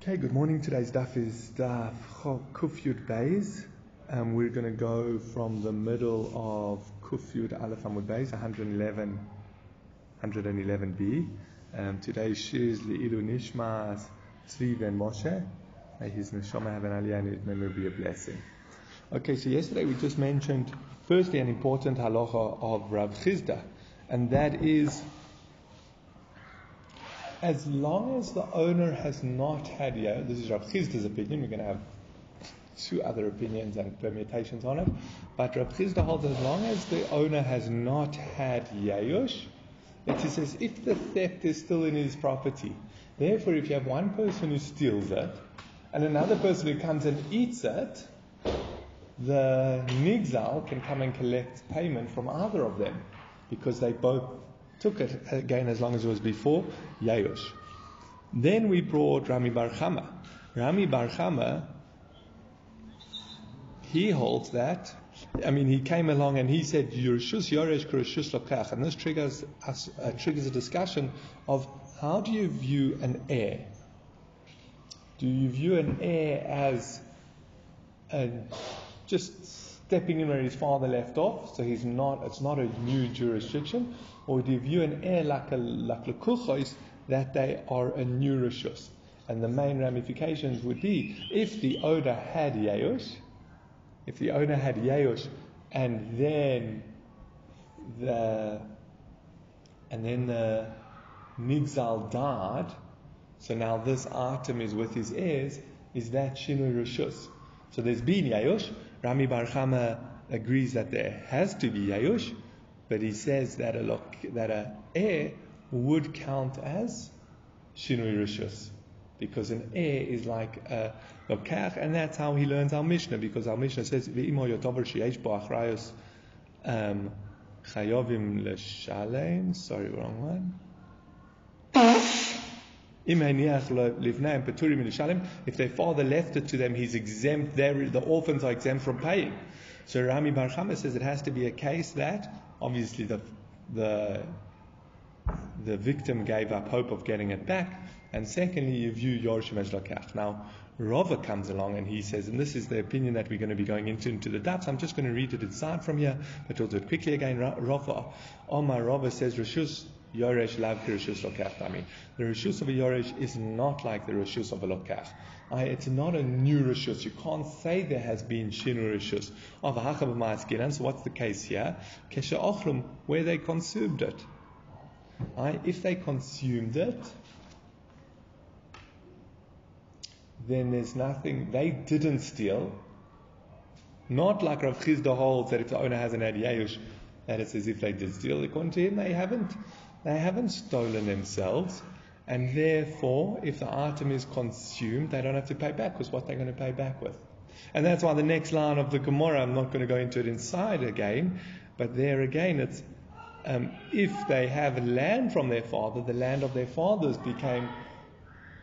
Okay, good morning. Today's daf is daf Kuf Yud Beis. Um, we're going to go from the middle of Kuf Yud Aleph Amud Beis, 111, 111b. Um, today's shir is Le'ilu Nishmas Tzvi Ben Moshe. May his neshama have an aliyah and his memory be a blessing. Okay, so yesterday we just mentioned firstly an important halacha of Rav Chisda, and that is as long as the owner has not had, yeah, this is Rav Chisda's opinion, we're going to have two other opinions and permutations on it, but Rav Chisda holds as long as the owner has not had Yayush, it says if the theft is still in his property, therefore if you have one person who steals it, and another person who comes and eats it, the nigzal can come and collect payment from either of them because they both took it again as long as it was before Yayush. Then we brought Rami Bar Chama. Rami Bar Chama, he holds that. I mean, he came along and he said, "Yerushus Yoresh Kurushus Lokach," and this triggers us, uh, triggers a discussion of how do you view an heir? Do you view an heir as a, just stepping in where his father left off, so he's not, it's not a new jurisdiction, or do you view an heir like a like lekuchos that they are a new rishus? And the main ramifications would be if the owner had yayosh, if the owner had yayosh, and then the and then the nigzal died, so now this item is with his heirs. Is that shinui rishus? So there's been yayosh. Rami Bar Chama agrees that there has to be yayosh, but he says that a look, that a heir would count as shinui rishus, because an heir is like a lokach, and that's how he learns our Mishnah, because our Mishnah says ve'imo yotover sheyesh bo achrayos um, chayovim l'shalem. Sorry, wrong one. If their father left it to them, he's exempt. The orphans are exempt from paying. So Rami Bar Chama says it has to be a case that obviously the the the victim gave up hope of getting it back, and secondly, you view Yorshim as lakach. Now, Rava comes along and he says, and this is the opinion that we're going to be going into into the depths. I'm just going to read it inside from here, but we'll do it quickly again. Rava, Omar Rava says, Rishus Yoresh lav Rishus Lokach. The Rishus of a Yoresh is not like the Rishus of a Lokach. It's not a new Rishus. You can't say there has been Shinu Rishus. Of Hachab So what's the case here? Kesha Ochrum, where they consumed it. If they consumed it, then there's nothing, they didn't steal. Not like Rav Chisda holds that if the owner hasn't had Yayush, that it's as if they did steal. According to him, they haven't. They haven't stolen themselves, and therefore, if the item is consumed, they don't have to pay back because what they're going to pay back with. And that's why the next line of the Gemara, I'm not going to go into it inside again, but there again, it's um, if they have land from their father, the land of their fathers became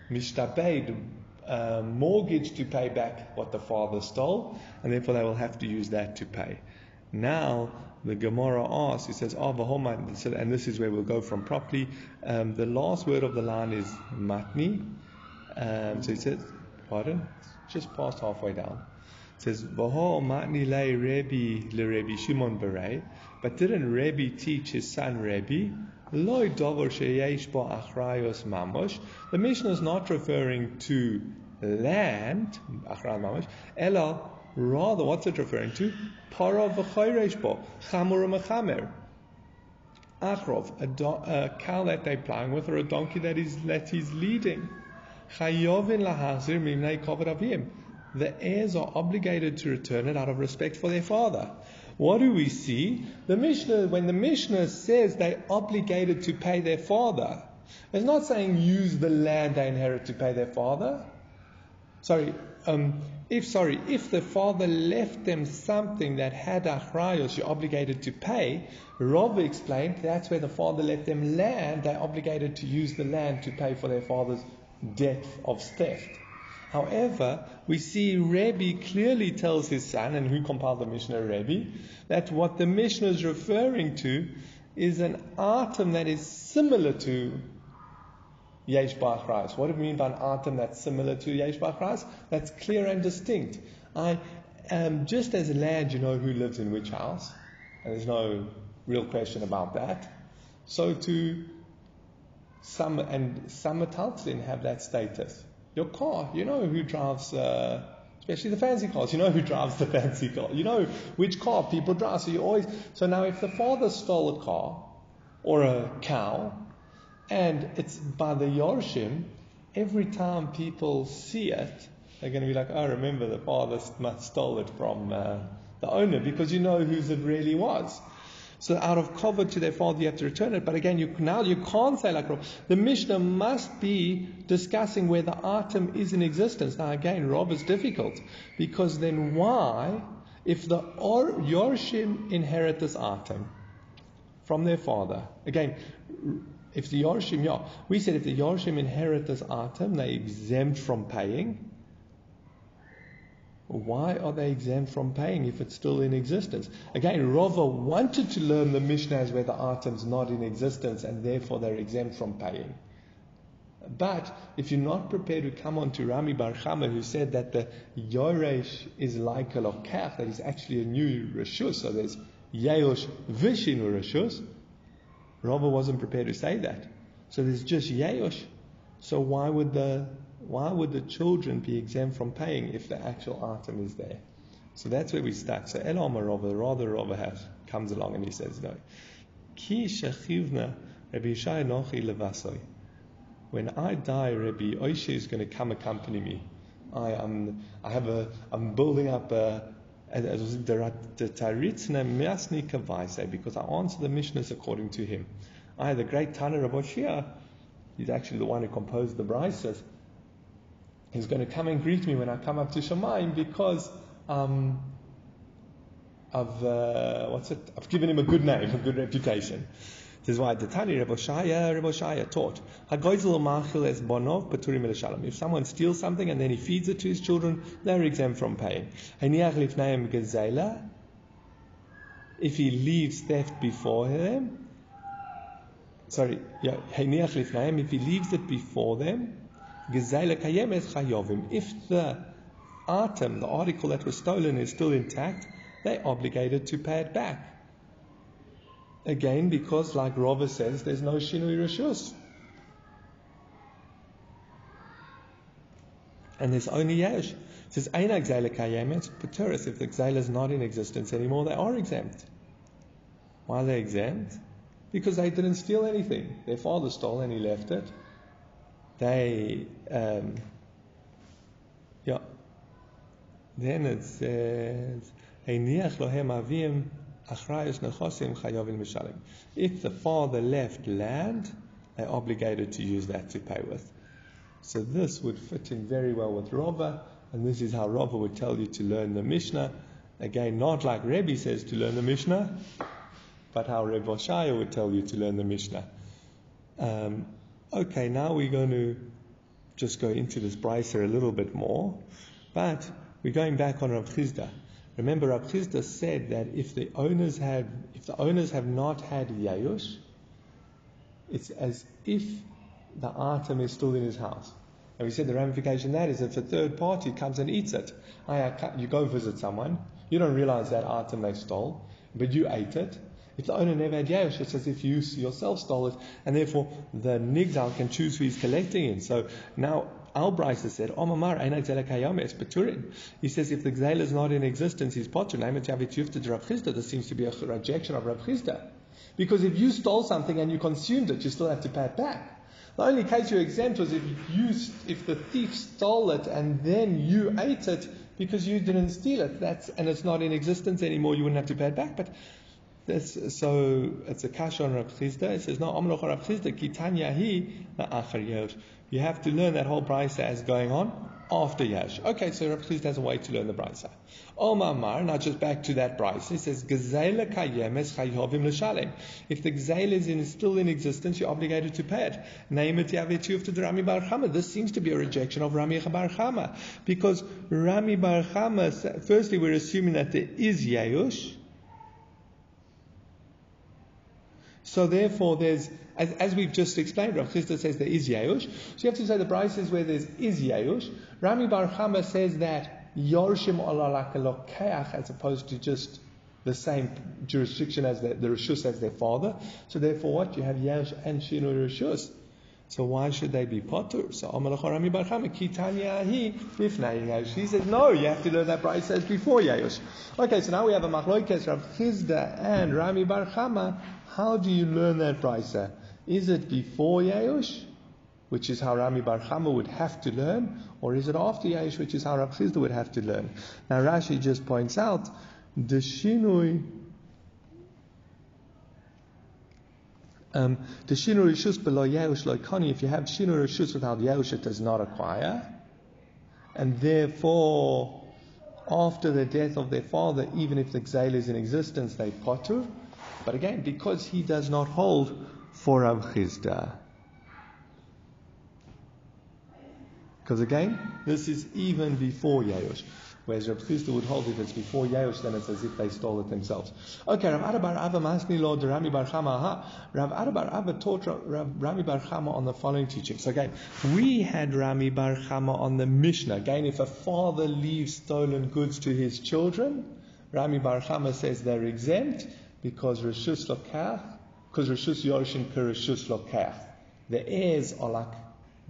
mishtabed, uh, mortgage to pay back what the father stole, and therefore they will have to use that to pay. Now, the Gemara asks, it says, oh, and this is where we'll go from properly. Um, the last word of the line is matni. Um, so it says, pardon, just past halfway down. It says, Vaho matni le Rebbe le Rebbe Shimon Berei. But didn't Rebbe teach his son Rebbe? Loi dover sheyesh bo achrayos mamosh. The Mishnah is not referring to land, achrayos mamosh, ela Rather, what's it referring to? Para v'chayresh bo, chamur mechamer. Achrov, a, do, a cow that they're ploughing with, or a donkey that is that he's leading. Chayovin lahazir mimnei kavod avim. The heirs are obligated to return it out of respect for their father. What do we see? The Mishnah, when the Mishnah says they're obligated to pay their father, it's not saying use the land they inherit to pay their father. Sorry, um, if sorry, if the father left them something that had a achrayos, you're obligated to pay. Rav explained that's where the father left them land. They're obligated to use the land to pay for their father's debt of theft. However, we see Rebbe clearly tells his son, and who compiled the Mishnah, Rebbe, that what the Mishnah is referring to is an item that is similar to Yesh Ba'achrais. What do we mean by an item that's similar to Yesh Ba'achrais? That's clear and distinct. I, um, just as land, you know who lives in which house, and there's no real question about that. So to some and some metaltlin have that status. Your car, you know who drives, uh, especially the fancy cars. You know who drives the fancy car. You know which car people drive. So you always. So now, if the father stole a car or a cow, and it's by the Yorshim, every time people see it, they're going to be like, "Oh, remember the father stole it from uh, the owner," because you know whose it really was. So out of cover to their father, you have to return it. But again, you, now you can't say like Rob. the Mishnah must be discussing where the item is in existence. Now again, Rob is difficult because then why, if the or, Yorshim inherit this item from their father, again, if the Yorshim, yeah, we said if the Yorshim inherit this item, they exempt from paying. Why are they exempt from paying if it's still in existence? Again, Rava wanted to learn the Mishnahs where the item's not in existence and therefore they're exempt from paying. But if you're not prepared to come on to Rami Bar Chama, who said that the Yoresh is like a Lokach, that is actually a new Rishus, so there's Yeosh Vishinu Rishus, Rava wasn't prepared to say that. So there's just Yeosh. So why would the why would the children be exempt from paying if the actual item is there? So that's where we start. So El Rava, rather Rava has, comes along and he says, no. Ki Rabbi. When I die, Rabbi Oishe is going to come accompany me. I am, I have a, I'm building up a, because I answer the Mishnahs according to him. I, the great Tana Rabbi Shia, he's actually the one who composed the Braises. He's going to come and greet me when I come up to Shemaim because um, I've uh, what's it? I've given him a good name, a good reputation. This is why the Tani Rebbe Shaya, taught. If someone steals something and then he feeds it to his children, they're exempt from paying. If he leaves theft before them, sorry, if he leaves it before them, if the item, the article that was stolen is still intact, they're obligated to pay it back. Again, because like Rava says, there's no Shinui Rishus. And there's only Yesh. It says, Aina Gzela Kayemet, Pateris. If the Gzela is not in existence anymore, they are exempt. Why are they exempt? Because they didn't steal anything. Their father stole and he left it they, um, yeah. Then it says, If the father left land, they're obligated to use that to pay with. So this would fit in very well with Rava, and this is how Rava would tell you to learn the Mishnah. Again, not like Rebbe says to learn the Mishnah, but how Rebbe Shaya would tell you to learn the Mishnah. Um, Okay, now we're going to just go into this brisa a little bit more, but we're going back on Rav Chisda. Remember, Rav said that if the owners had, if the owners have not had yayush, it's as if the item is still in his house. And we said the ramification that is if a third party comes and eats it. You go visit someone, you don't realize that item they stole, but you ate it, if the owner never had Yesh, it's as if you yourself stole it, and therefore the Nigdal can choose who he's collecting in. So now Al Brisa said, oh, Omamar Beturin. He says if the Gzela is not in existence, he's Potter. This seems to be a rejection of Rav. Because if you stole something and you consumed it, you still have to pay it back. The only case you're exempt was if you, if the thief stole it and then you ate it because you didn't steal it. That's and it's not in existence anymore. You wouldn't have to pay it back. But this, so it's a kash on Rav Chisda. It says, no, Amroch Rav Chisda, kitanya hi You have to learn that whole brisa as going on after Yash. Okay, so Rav Chisda has a way to learn the brisa. Omar now just back to that brisa. It says, Gazela kayemes chayovim l'shalem. If the gazela is in, still in existence, you're obligated to pay it. Name it yavetiyuf to the Rami Bar Chama. This seems to be a rejection of Rami Bar Chama. Because Rami Bar Chama, firstly, we're assuming that there is Yayush, So therefore, there's as, as we've just explained, Rav Chisda says there is Yeush. So you have to say the says where there's is Yeush. Rami Bar Chama says that Yorshim Olalakelokeach as opposed to just the same jurisdiction as the, the Rishus as their father. So therefore what? You have Yeush and Shinu Rishus. So why should they be potter? So Amalachorami Bar Chama Kitanyahi Bifnei Yahush. He says no, you have to learn that Bryce says before Yahush. Okay, so now we have a Machloikes Rav Chisda and Rami Bar Chama. How do you learn that Bryce? Is it before Yeush, which is how Rami Bar Chama would have to learn, or is it after Yeush, which is how Rav Chisda would have to learn? Now Rashi just points out the shinui. Um, the shinu rishus below Yeush loikani. If you have shinu rishus without Yeush, it does not acquire, and therefore, after the death of their father, even if the exile is in existence, they potter. But again, because he does not hold for Rav Chisda. Because again, this is even before Yayosh. Whereas Rav Chisda would hold if it's before Yayosh, then it's as if they stole it themselves. Okay, Rav Ada Bar Abba Masni Lord Rami Bar Chama. Rav Ada Bar Abba taught Rav, Rami Bar Chama on the following teachings. So again, we had Rami Bar Chama on the Mishnah. Again, if a father leaves stolen goods to his children, Rami Bar Chama says they're exempt because Rishus Lokach because Rishus Yorushin Rishus Lokach. The heirs are like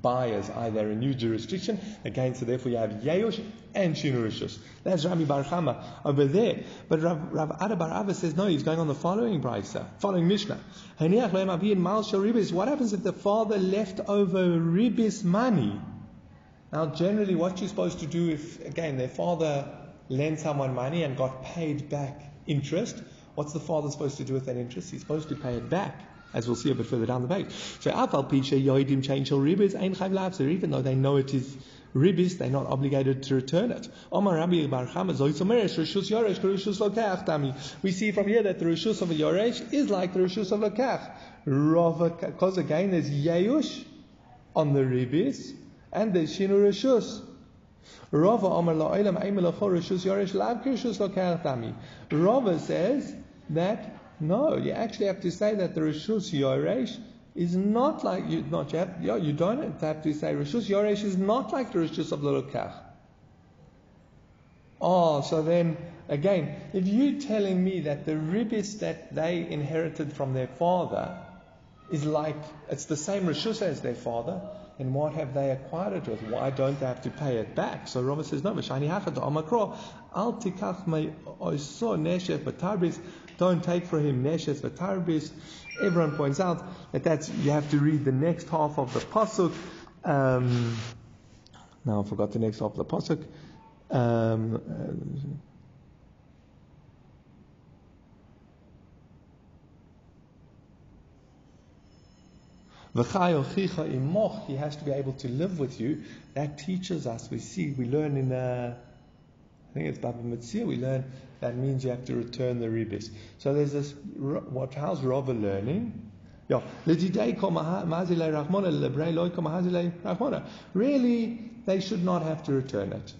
buyers, either a new jurisdiction, again, so therefore you have Yeush and Shinu Rishus. That's Rami Bar Chama over there. But Rav, Rav Ada Bar Abba says, no, he's going on the following brisa, following Mishnah. What happens if the father left over ribis money? Now, generally, what you're supposed to do if, again, their father lent someone money and got paid back interest, What's the father supposed to do with that interest? He's supposed to pay it back, as we'll see a bit further down the page. So Afal Picha Yoidim change ribis Ein Lapser, even though they know it is ribis, they're not obligated to return it. We see from here that the Rishus of a Yoresh is like the Rishus of a Lokach. Because again, there's Yeush on the ribis, and there's Shinu Rishus. Rava says that no, you actually have to say that the Rishus Yoresh is not like you not you, have, you don't have to say Rishus Yoresh is not like the Rishus of the Lelokach. Oh, so then again, if you're telling me that the ribis that they inherited from their father is like it's the same Rishus as their father, and what have they acquired it with? Why don't they have to pay it back? So Rama says, no, Mashani Hachad Amakro, Al Tikach me oiso neshef don't take for him neshes batarbis. Everyone points out that that's, you have to read the next half of the Pasuk. Um, now I forgot the next half of the Pasuk. Um, uh, He has to be able to live with you. That teaches us. We see, we learn in, uh, think it's Baba Metzia, we learn that means you have to return the ribis. So there's this, what, how's Rava learning? Really, they should not have to return it.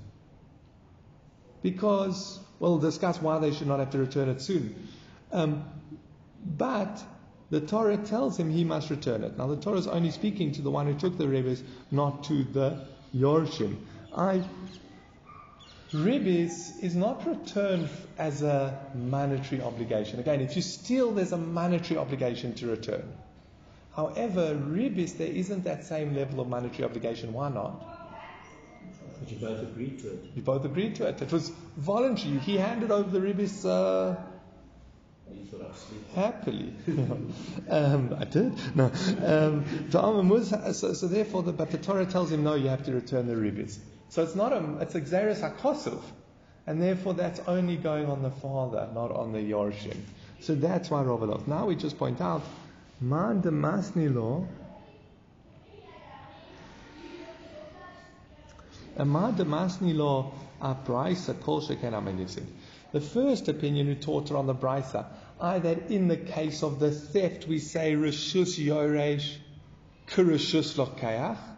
Because, we'll discuss why they should not have to return it soon. Um, but the Torah tells him he must return it. Now the Torah is only speaking to the one who took the ribis, not to the Yorshim. I ribis is not returned as a monetary obligation. Again, if you steal, there's a monetary obligation to return. However, ribis, there isn't that same level of monetary obligation. Why not? But you both agreed to it. You both agreed to it. It was voluntary. He handed over the ribis. Uh, Happily. um, I did. No. Um, so, so, therefore, the, but the Torah tells him, no, you have to return the ribis. So it's not a, it's a xeris hakosov. And therefore, that's only going on the father, not on the yorshim. So that's why Rovalov. Now we just point out, man de masni law, a man de masni law, a price, a kol sheken the first opinion who taught it on the Brisa, I that in the case of the theft, we say Rishus Yoresh, Kurishus Lokayach.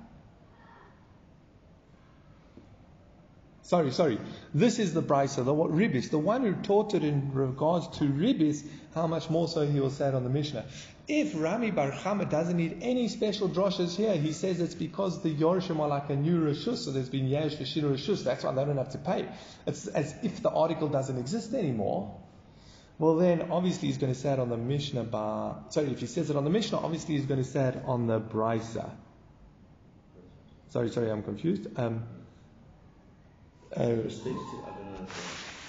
Sorry, sorry. This is the brisa, the what, ribis, the one who taught it in regards to ribis. How much more so he will say it on the Mishnah. If Rami Bar Chama doesn't need any special droshes here, he says it's because the Yorshim are like a new Rishus, so there's been Yesh Vashir Rishus, that's why they don't have to pay. It's as if the article doesn't exist anymore. Well, then obviously he's going to say it on the Mishnah bar. Sorry, if he says it on the Mishnah, obviously he's going to say it on the Brisa. Sorry, sorry, I'm confused. Um,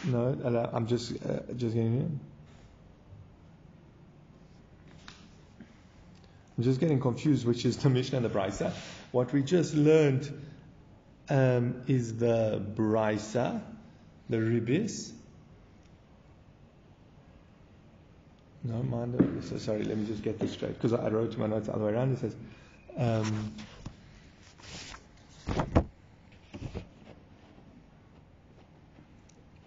no, I'm just uh, just getting. I'm just getting confused, which is the Mishnah and the Brisa. What we just learned um, is the Brisa, the Ribis. No, mind. So sorry, let me just get this straight because I wrote my notes the other way around. It says. Um,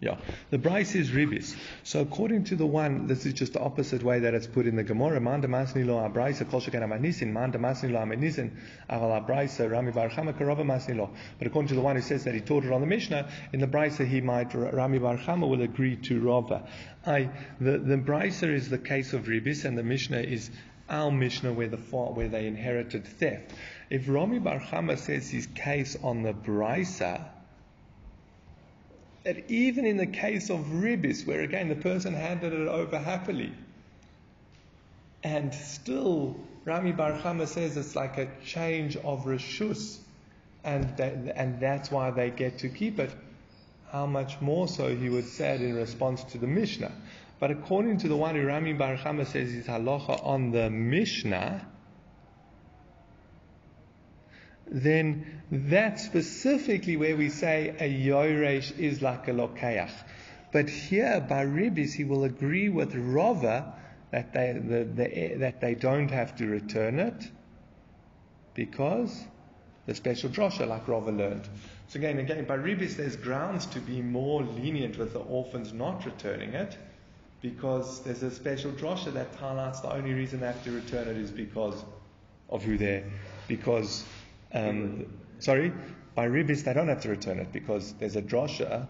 Yeah, the Bryce is ribis. So according to the one, this is just the opposite way that it's put in the Gemara. Man masni lo abraisa kol sheken amanisin. Man masni lo amanisin. Aval abraisa rami bar chama karova masni lo. But according to the one who says that he taught it on the Mishnah, in the Brisa he might Rami bar chama will agree to Rava. I the the Brisa is the case of ribis, and the Mishnah is our Mishnah where the where they inherited theft. If Rami bar chama says his case on the Brisa that even in the case of ribis, where again the person handed it over happily, and still Rami Bar Chama says it's like a change of rishus, and that, and that's why they get to keep it. How much more so he would say it in response to the Mishnah. But according to the one who Rami Bar Chama says is halacha on the Mishnah, then that's specifically where we say a yoresh is like a lokeach. But here by Ribis he will agree with Rava that they the, the, that they don't have to return it because the special drosha like Rava learned. So again, again by Ribis there's grounds to be more lenient with the orphans not returning it because there's a special drosha that highlights the only reason they have to return it is because of who they're because um, sorry, by ribis they don't have to return it because there's a drosha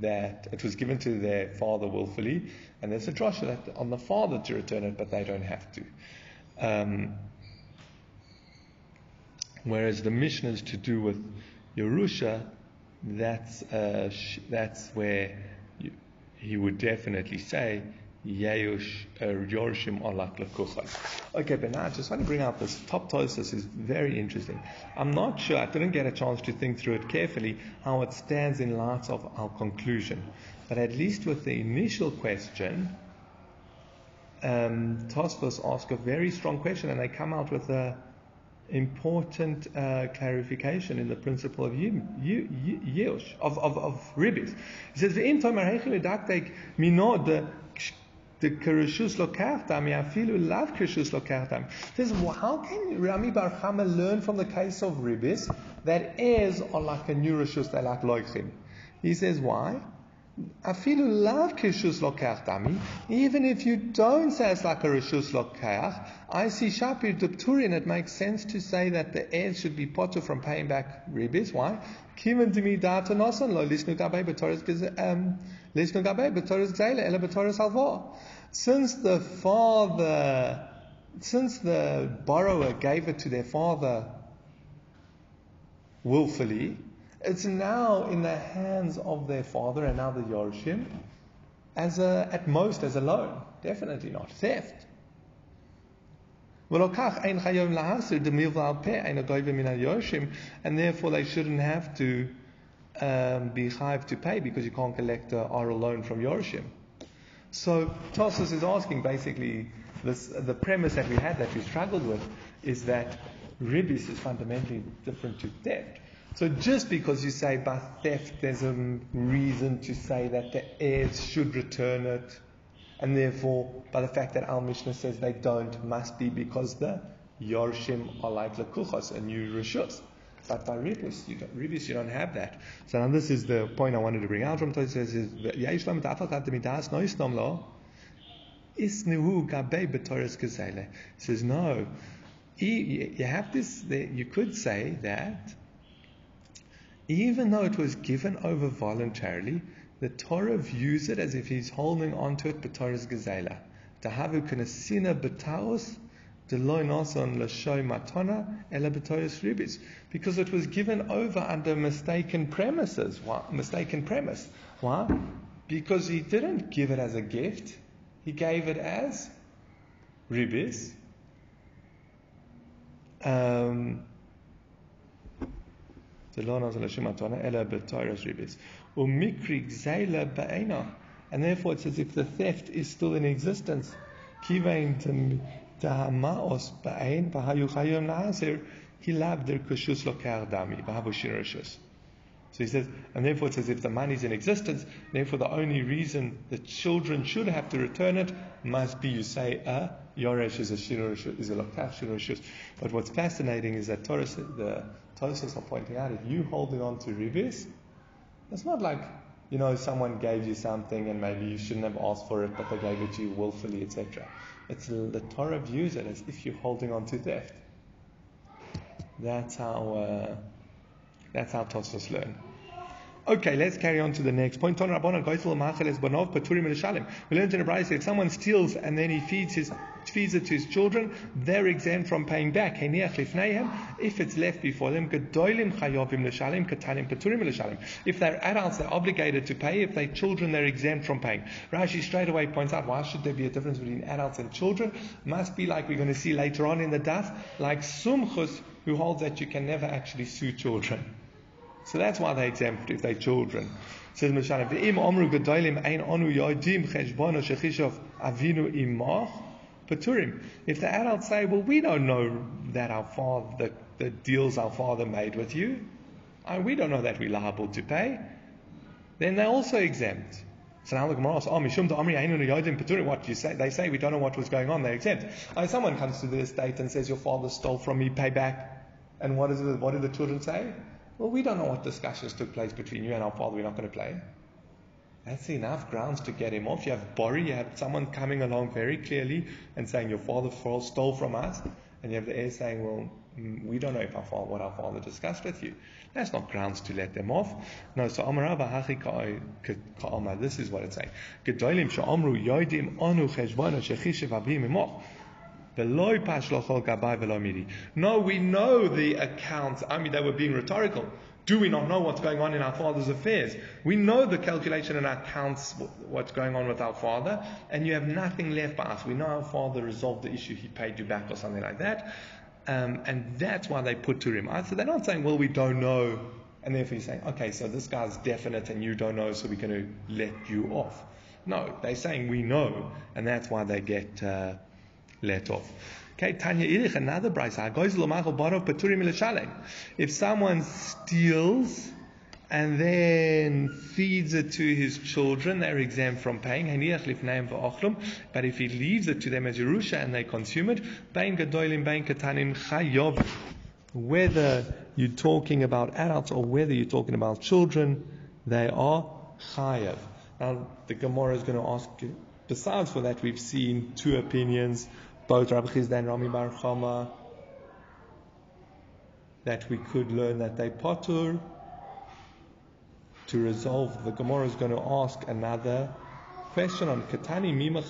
that it was given to their father willfully, and there's a drosha that on the father to return it, but they don't have to. Um, whereas the mission is to do with Yerusha, that's uh, sh- that's where you, he would definitely say Yeush uh, Yorshim Olak Lekuchai. Okay, but now I just want to bring out this top This is very interesting. I'm not sure, I didn't get a chance to think through it carefully, how it stands in light of our conclusion. But at least with the initial question, um, Tosfos ask a very strong question and they come out with a important uh, clarification in the principle of Yush, of, of, of Ribis. He says, the Kirishus Lokachtam, Yafilu Lav Kirishus Lokachtam. Says, well, how can Rami Bar Chama learn from the case of Ribis that heirs are like a new Rishus, they like Loichim? He says, why? I feel Afilu lav kishus lokach Even if you don't say it's like a rishus lokach, I see shapir dupturin. It makes sense to say that the heirs should be potter from paying back ribis. Why? Kiven dimi data nosan lo lisnu gabe betoris Since the father, since the borrower gave it to their father willfully, it's now in the hands of their father and now the Yorshim as a, at most as a loan. Definitely not theft. And therefore they shouldn't have to um, be chayiv to pay because you can't collect a loan from Yorshim. So Tosfos is asking basically this, the premise that we had that we struggled with is that ribis is fundamentally different to theft. So just because you say by theft, there's a reason to say that the heirs should return it, and therefore, by the fact that Al Mishnah says they don't, must be because the Yorshim are like Lekuchos, a new Rishus. But by Ribis, you don't, Ribis, you don't have that. So now this is the point I wanted to bring out from Tosfos. Says, gezele. Says no. You have this. You could say that even though it was given over voluntarily, the Torah views it as if he's holding on to it, b'Torah's gezela. Tahavu kanasina b'taos, deloy nason l'shoy matana, ela b'Torah's ribis. Because it was given over under mistaken premises. Why? Mistaken premise. Why? Because he didn't give it as a gift. He gave it as ribis. Um, and therefore it says if the theft is still in existence. He loved their kushus lokar So he says, and therefore it's as if the money is in existence, therefore the only reason the children should have to return it must be, you say, a yoresh is a shirorishus, is a lokach shirorishus. But what's fascinating is that Torah, the Tosos are pointing out, if you holding on to ribis, it's not like you know, someone gave you something and maybe you shouldn't have asked for it, but they gave it to you willfully, etc. It's the Torah views it as if you're holding on to theft. That's how uh, that's how Tosfos learn. Okay, let's carry on to the next point. We learned in the Bride if someone steals and then he feeds his feeds it to his children, they're exempt from paying back. If it's left before them, if they're adults, they're obligated to pay. If they're children, they're exempt from paying. Rashi straight away points out why should there be a difference between adults and children? Must be like we're going to see later on in the daf, like Sumchus, who holds that you can never actually sue children. So that's why they're exempt if they're children. Says Mishanim, "Ve'im omru ein onu shechishov avinu imach paturim." If the adults say, "Well, we don't know that our father, the, the deals our father made with you, and we don't know that we're liable to pay," then they're also exempt. So now the Gemara "Oh, mishum amri einu yodim paturim." What you say? They say we don't know what was going on. They're exempt. Uh, someone comes to the estate and says, "Your father stole from me. Pay back." And what is it? What do the children say? Well, we don't know what discussions took place between you and our father. We're not going to play. That's enough grounds to get him off. You have Bori, you have someone coming along very clearly and saying your father stole from us, and you have the heir saying, well, Mm, we don't know if our father, what our father discussed with you. That's not grounds to let them off. No, so this is what it's saying. Gedolim Yoidim Anu no, we know the accounts. I mean, they were being rhetorical. Do we not know what's going on in our father's affairs? We know the calculation and accounts, what's going on with our father, and you have nothing left by us. We know our father resolved the issue, he paid you back or something like that. Um, and that's why they put to him. So they're not saying, well, we don't know, and therefore you're saying, okay, so this guy's definite and you don't know, so we're going to let you off. No, they're saying we know, and that's why they get. Uh, let off. Okay, Tanya Irich, another brisa. If someone steals and then feeds it to his children, they're exempt from paying. But if he leaves it to them as Yerusha and they consume it, whether you're talking about adults or whether you're talking about children, they are chayav. Now, the Gemara is going to ask, besides for that, we've seen two opinions both Rabbi Chisda and Rami Bar Chama, that we could learn that they potter to resolve. The Gemara is going to ask another question on Katani Mima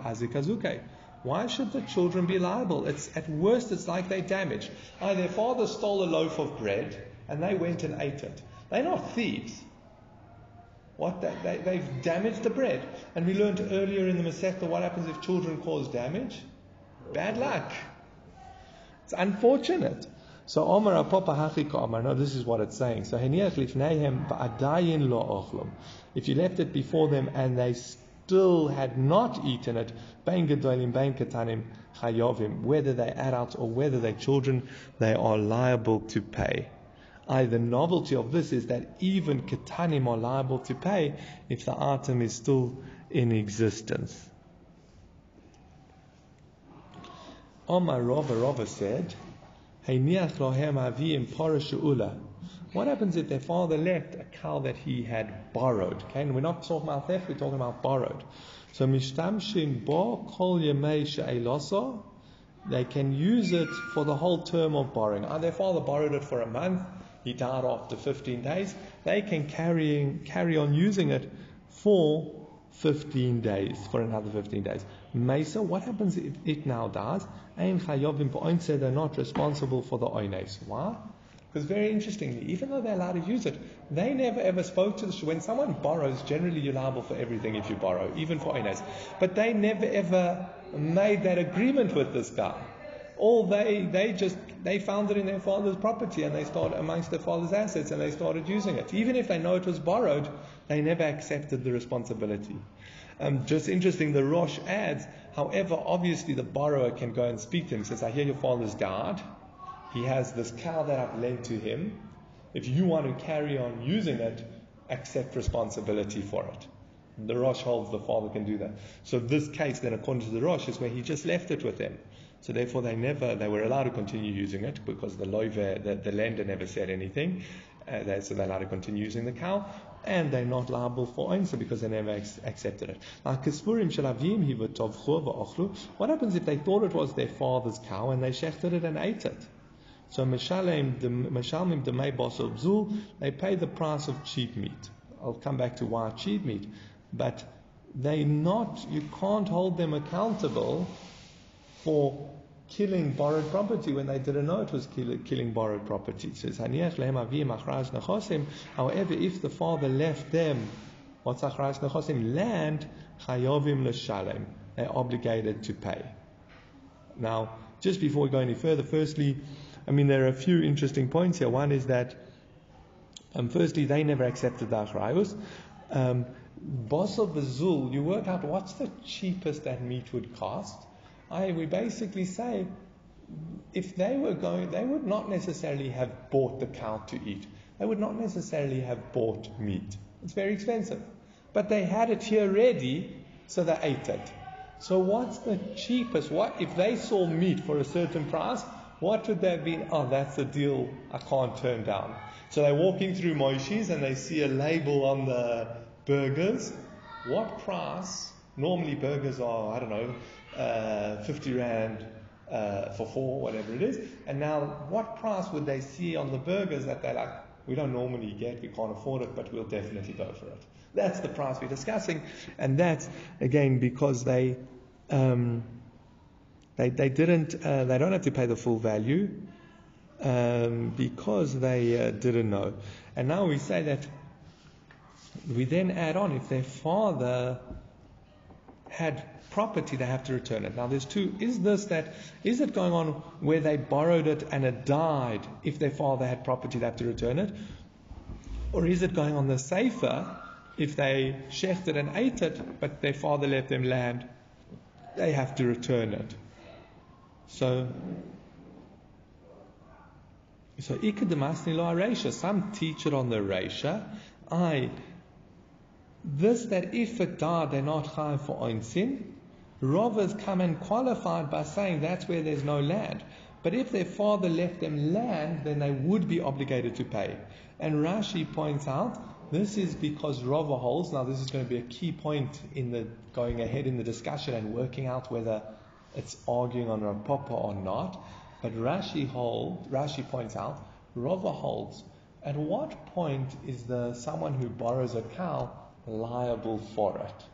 Azikazuke. Why should the children be liable? It's at worst it's like they damaged. Oh, their father stole a loaf of bread and they went and ate it. They're not thieves. What they, they, have damaged the bread. And we learned earlier in the Masechta what happens if children cause damage? Bad luck. It's unfortunate. So Omar Apapa Hachika Omar, no, this is what it's saying. So If you left it before them and they still had not eaten it, whether they're adults or whether they're children, they are liable to pay. I, the novelty of this is that even Ketanim are liable to pay if the item is still in existence. Omar Rava Rava said, what happens if their father left a cow that he had borrowed? Okay, and we're not talking about theft, we're talking about borrowed. So mishtamshim bo kol yemei they can use it for the whole term of borrowing. Uh, their father borrowed it for a month, he died after 15 days, they can carry, carry on using it for 15 days, for another 15 days. Mesa, what happens if it now dies? Ein chayovim they're not responsible for the oines. Why? Because very interestingly, even though they're allowed to use it, they never ever spoke to the When someone borrows, generally you're liable for everything if you borrow, even for oines. But they never ever made that agreement with this guy. All they, they just, they found it in their father's property and they started amongst their father's assets and they started using it. Even if they know it was borrowed, they never accepted the responsibility. Um, just interesting, the Rosh adds, however, obviously the borrower can go and speak to him. He says, I hear your father's died. He has this cow that I've lent to him. If you want to carry on using it, accept responsibility for it. The Rosh holds the father can do that. So this case, then, according to the Rosh, is where he just left it with them. So therefore, they never they were allowed to continue using it because the loive, the, the lender never said anything. Uh, they, so they're allowed to continue using the cow, and they're not liable for answer because they never ex- accepted it. Like, what happens if they thought it was their father's cow and they shechted it and ate it? So meshalim the Bosel Bzul, they pay the price of cheap meat. I'll come back to why cheap meat, but they not you can't hold them accountable for killing borrowed property when they didn't know it was kill, killing borrowed property. Says, However, if the father left them, what's? Land, chayovim l'shalem. They're obligated to pay. Now, just before we go any further, firstly, I mean, there are a few interesting points here. One is that, um, firstly, they never accepted the achrayus. Um, Boss of Bazul, you work out what's the cheapest that meat would cost I, we basically say if they were going, they would not necessarily have bought the cow to eat. They would not necessarily have bought meat. It's very expensive. But they had it here ready, so they ate it. So what's the cheapest? What if they saw meat for a certain price? What would that be? Oh, that's a deal I can't turn down. So they're walking through Moshe's and they see a label on the burgers. What price? Normally burgers are, I don't know, uh, 50 Rand uh, for four, whatever it is. And now, what price would they see on the burgers that they're like, we don't normally get, we can't afford it, but we'll definitely go for it? That's the price we're discussing. And that's, again, because they. Um, they, they didn't uh, they don't have to pay the full value um, because they uh, didn't know. And now we say that we then add on if their father had property, they have to return it. Now, there's two. Is this that, is it going on where they borrowed it and it died? If their father had property, they have to return it? Or is it going on the safer? If they shechted and ate it, but their father left them land, they have to return it. So, so. Some teach it on the resha. I this that if it died, they're not high for oinsin. Rovers come and qualified by saying that's where there's no land. But if their father left them land, then they would be obligated to pay. And Rashi points out this is because Rava holds. Now, this is going to be a key point in the going ahead in the discussion and working out whether it's arguing on Rav Papa or not. But Rashi hold, Rashi points out, Rava holds. At what point is the someone who borrows a cow liable for it?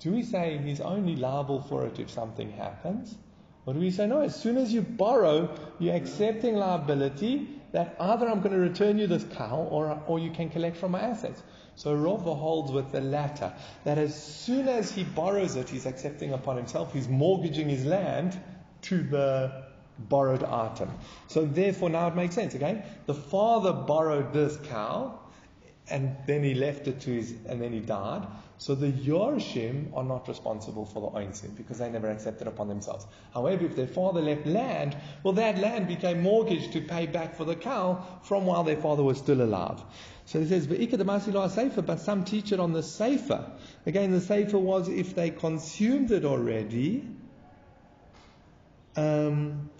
Do we say he's only liable for it if something happens? Or do we say, no, as soon as you borrow, you're accepting liability that either I'm going to return you this cow or, or you can collect from my assets. So Rava holds with the latter, that as soon as he borrows it, he's accepting upon himself, he's mortgaging his land to the borrowed item. So therefore now it makes sense, okay? The father borrowed this cow, and then he left it to his, and then he died. So the Yorshim are not responsible for the Oinsim because they never accepted upon themselves. However, if their father left land, well, that land became mortgaged to pay back for the cow from while their father was still alive. So he says, but some teach it on the safer. Again, the safer was if they consumed it already, um,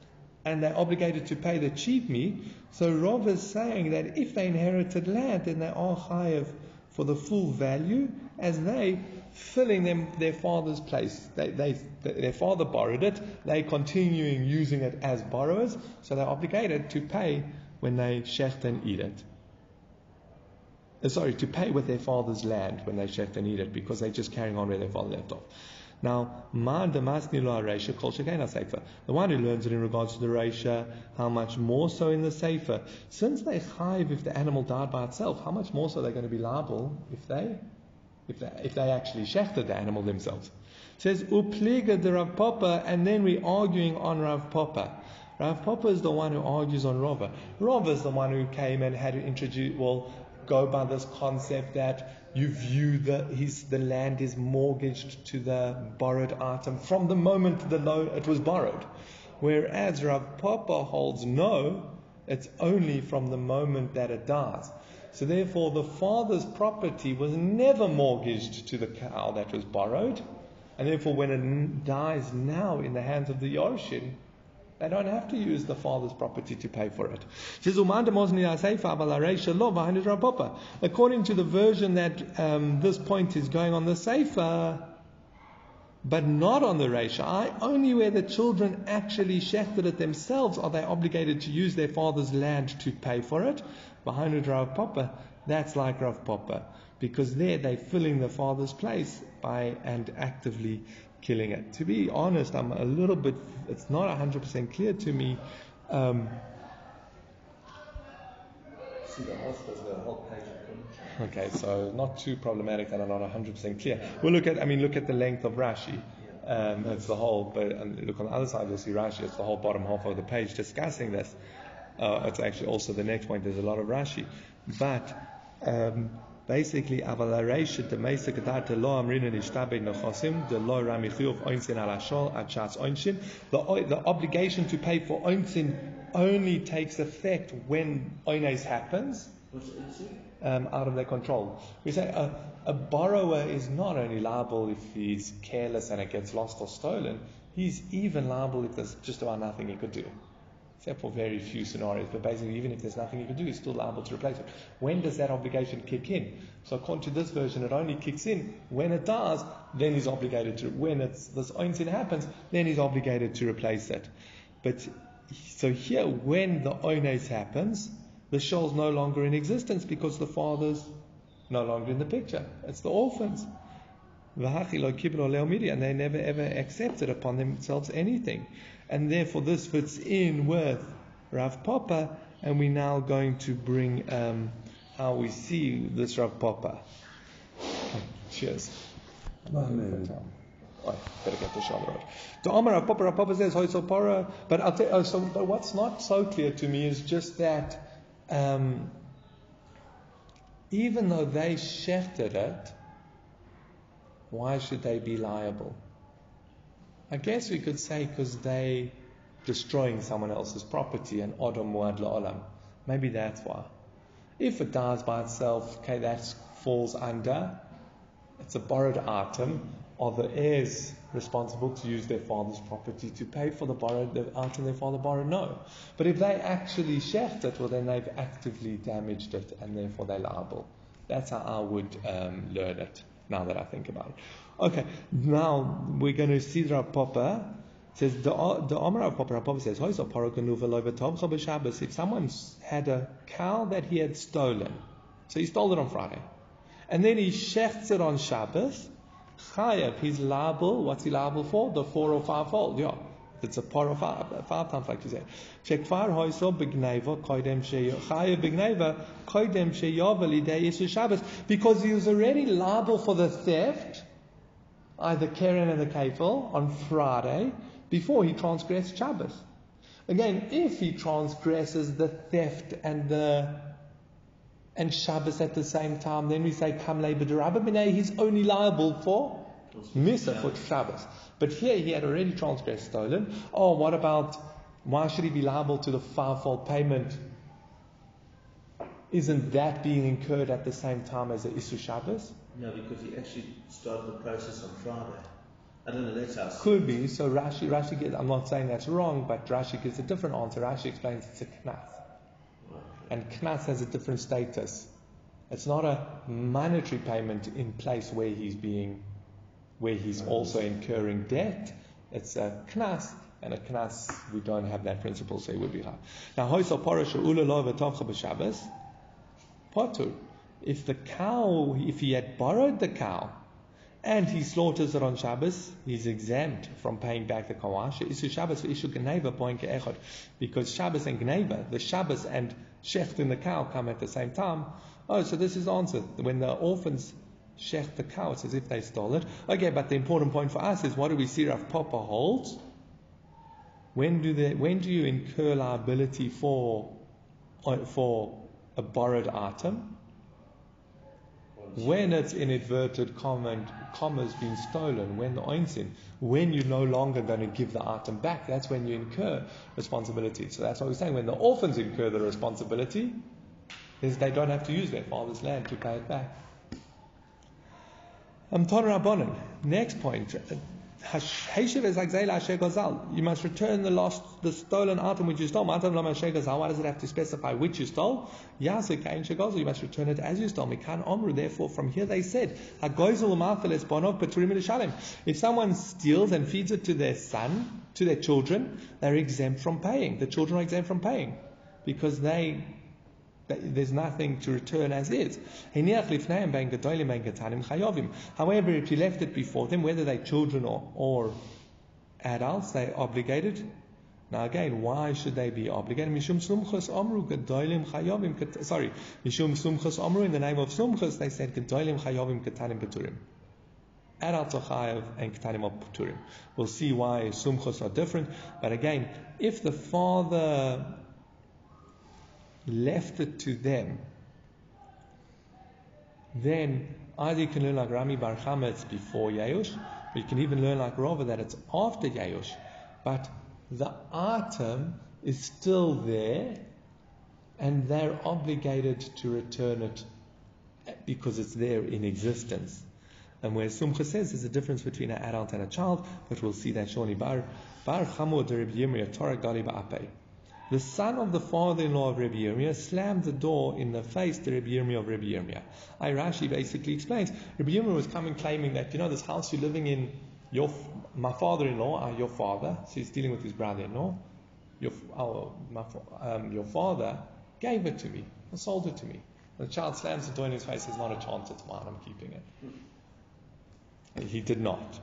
and they're obligated to pay the cheap meat. So Rav is saying that if they inherited land, then they are chayav for the full value as they filling them their father's place. They, they, their father borrowed it, they continuing using it as borrowers, so they're obligated to pay when they shecht and eat it. Uh, sorry, to pay with their father's land when they shecht and eat it because they're just carrying on where their father left off. Now, man demasni lo reisha kol shekena sefer. The one who learns it in regards to the reisha, how much more so in the sefer? Since they chayv if the animal died by itself, how much more so are they going to be liable if they, if they, if they actually shechted the animal themselves? It says upliga de Rav Papa, and then we're arguing on Rav Papa. Rav Papa is the one who argues on Rava. Rava is the one who came and had to introduce, well, go by this concept that you view the his the land is mortgaged to the borrowed item from the moment the loan it was borrowed. Whereas Rav Papa holds no, it's only from the moment that it dies. So therefore the father's property was never mortgaged to the cow that was borrowed. And therefore when it dies now in the hands of the Yorshin, they don't have to use the father's property to pay for it. According to the version that um, this point is going on the Sefer, but not on the Reisha, only where the children actually shechted it themselves are they obligated to use their father's land to pay for it. Behind Rav Papa, that's like Rav Papa, because there they're filling the father's place by and actively killing it. To be honest, I'm a little bit, it's not 100% clear to me. Um, okay, so not too problematic and I'm not 100% clear. We'll look at, I mean, look at the length of Rashi. Um, it's the whole, but look on the other side, you'll see Rashi. It's the whole bottom half of the page discussing this. Uh, it's actually also the next point. There's a lot of Rashi, but um, Basically, the. The the obligation to pay for oinsin only takes effect when oines happens. Um, out of their control. We say a, a borrower is not only liable if he's careless and it gets lost or stolen, he's even liable if there's just about nothing he could do except for very few scenarios. But basically, even if there's nothing you can do, he's still liable to replace it. When does that obligation kick in? So according to this version, it only kicks in when it does. Then he's obligated to. When it's this oinsin happens, then he's obligated to replace it. But so here, when the oines happens, the show's no longer in existence because the father's no longer in the picture. It's the orphans. And they never ever accepted upon themselves anything. And therefore, this fits in with Rav Papa, and we're now going to bring um, how we see this Rav Papa. Cheers. Oh, better get the shower The Omar Rav Papa, Rav Papa says, para. But I'll tell, oh, so, but what's not so clear to me is just that um, even though they shefted it, why should they be liable? I guess we could say because they destroying someone else's property and Odom Muad La'olam. Maybe that's why. If it dies by itself, okay, that falls under. It's a borrowed item. Are the heirs responsible to use their father's property to pay for the borrowed the item their father borrowed? No. But if they actually sheft it, well, then they've actively damaged it, and therefore they're liable. That's how I would um, learn it. Now that I think about it. Okay, now we're going to see Rav Papa says the the Omer of Papa Papa says if someone had a cow that he had stolen, so he stole it on Friday, and then he shechts it on Shabbos, chayav he's liable. What's he liable for? The four or five fold, yeah. It's a par of five, uh, five times like you say. Shekfar hoiso begneva koidem shechayev begneva koidem sheyavel idei Shabbos because he was already liable for the theft either Keren and the Kefel on Friday before he transgressed Shabbos. Again, if he transgresses the theft and the and Shabbos at the same time, then we say Kamle B'derabba he's only liable for Misa for Shabbos. But here he had already transgressed stolen. Oh, what about why should he be liable to the fivefold payment? Isn't that being incurred at the same time as the Isu Shabbos? No, because he actually started the process on Friday. I don't know, that's how. Could be. So Rashi, Rashi gives, I'm not saying that's wrong, but Rashi gives a different answer. Rashi explains it's a knas. And knas has a different status. It's not a monetary payment in place where he's being, where he's also incurring debt. It's a knas And a knas, we don't have that principle, so it would be high. Now, hoysal parasha ulalov etomcha b'Shabbos, potur. If the cow, if he had borrowed the cow, and he slaughters it on Shabbos, he's exempt from paying back the kawash. Isu Shabbos for Ishu Gneva point. Because Shabbos and Gneva, the Shabbos and Shecht in the cow come at the same time. Oh, so this is the answer. When the orphans shecht the cow, it's as if they stole it. Okay, but the important point for us is what do we see Rav Papa holds? When do they, when do you incur liability for uh, for a borrowed item? When it's in inverted commas being stolen, when the oinsin, when you're no longer going to give the item back, that's when you incur responsibility. So that's what we're saying. When the orphans incur the responsibility, is they don't have to use their father's land to pay it back. Um, Next point. You must return the lost, the stolen item which you stole. Why does it have to specify which you stole? You must return it as you stole. Therefore, from here they said, if someone steals and feeds it to their son, to their children, they're exempt from paying. The children are exempt from paying because they there's nothing to return as is. However, if you left it before them, whether they're children or, or adults, they're obligated. Now again, why should they be obligated? Mishum sumchus amru gedolim chayovim. Sorry, mishum sumchus amru. In the name of sumchus, they said gedolim chayovim ketanim peturim. Adults are chayav and ketanim are peturim. We'll see why sumchus are different. But again, if the father left it to them, then either you can learn like Rami Bar it's before Yayush, or you can even learn like Rava that it's after Yayush. But the item is still there, and they're obligated to return it because it's there in existence. And where Sumcha says there's a difference between an adult and a child, but we'll see that shortly. Bar Bar Chamud Reb Yirmiyah Torah Gali Ba'apei. The son of the father-in-law of Rabbi Yirmiyah slammed the door in the face to Rabbi Yirmiyah of Rabbi Yirmiyah. I Rashi basically explains, Rabbi Yirmiyah was coming claiming that, you know, this house you're living in, your, my father-in-law, uh, your father, so he's dealing with his brother-in-law, your, oh, my, um, your father gave it to me, or sold it to me. The child slams the door in his face, says, not a chance, it's mine, I'm keeping it. He did not.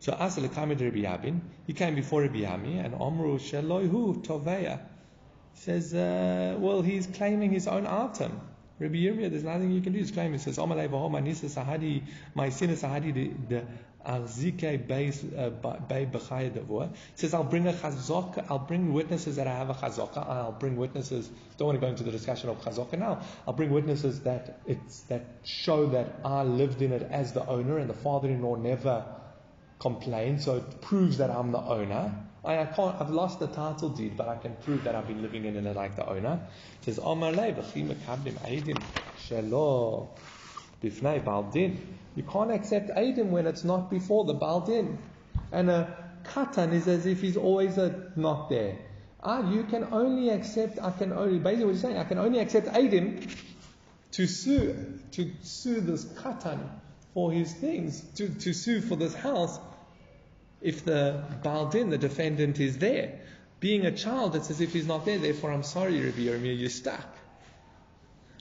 So Asal came to Rabbi Yabin. He came before Rabbi Yami and Omru Sheloihu Toveya says, uh, well, he's claiming his own item. Rabbi Yirmiyah, there's nothing you can do. He's claiming. He says, Omalei v'ho manisa sahadi, my sin sahadi the arzike bay b'chaya devor. says, I'll bring a chazaka, I'll bring witnesses that I have a chazaka, I'll bring witnesses, don't want to go into the discussion of chazaka now, I'll bring witnesses that it's, that show that I lived in it as the owner and the father-in-law never complained, so it proves that I'm the owner. I, I, can't, I've lost the title deed, but I can prove that I've been living in it like the owner. It says. You can't accept Aidim when it's not before the baldin. And a katan is as if he's always a, not there. Ah, you can only accept, I can only, basically what he's saying, I can only accept Aidim to sue, to sue this katan for his things, to, to sue for this house if the Baldin, the defendant, is there. Being a child, it's as if he's not there, therefore I'm sorry, Rabbi Yirmiyah, you're stuck.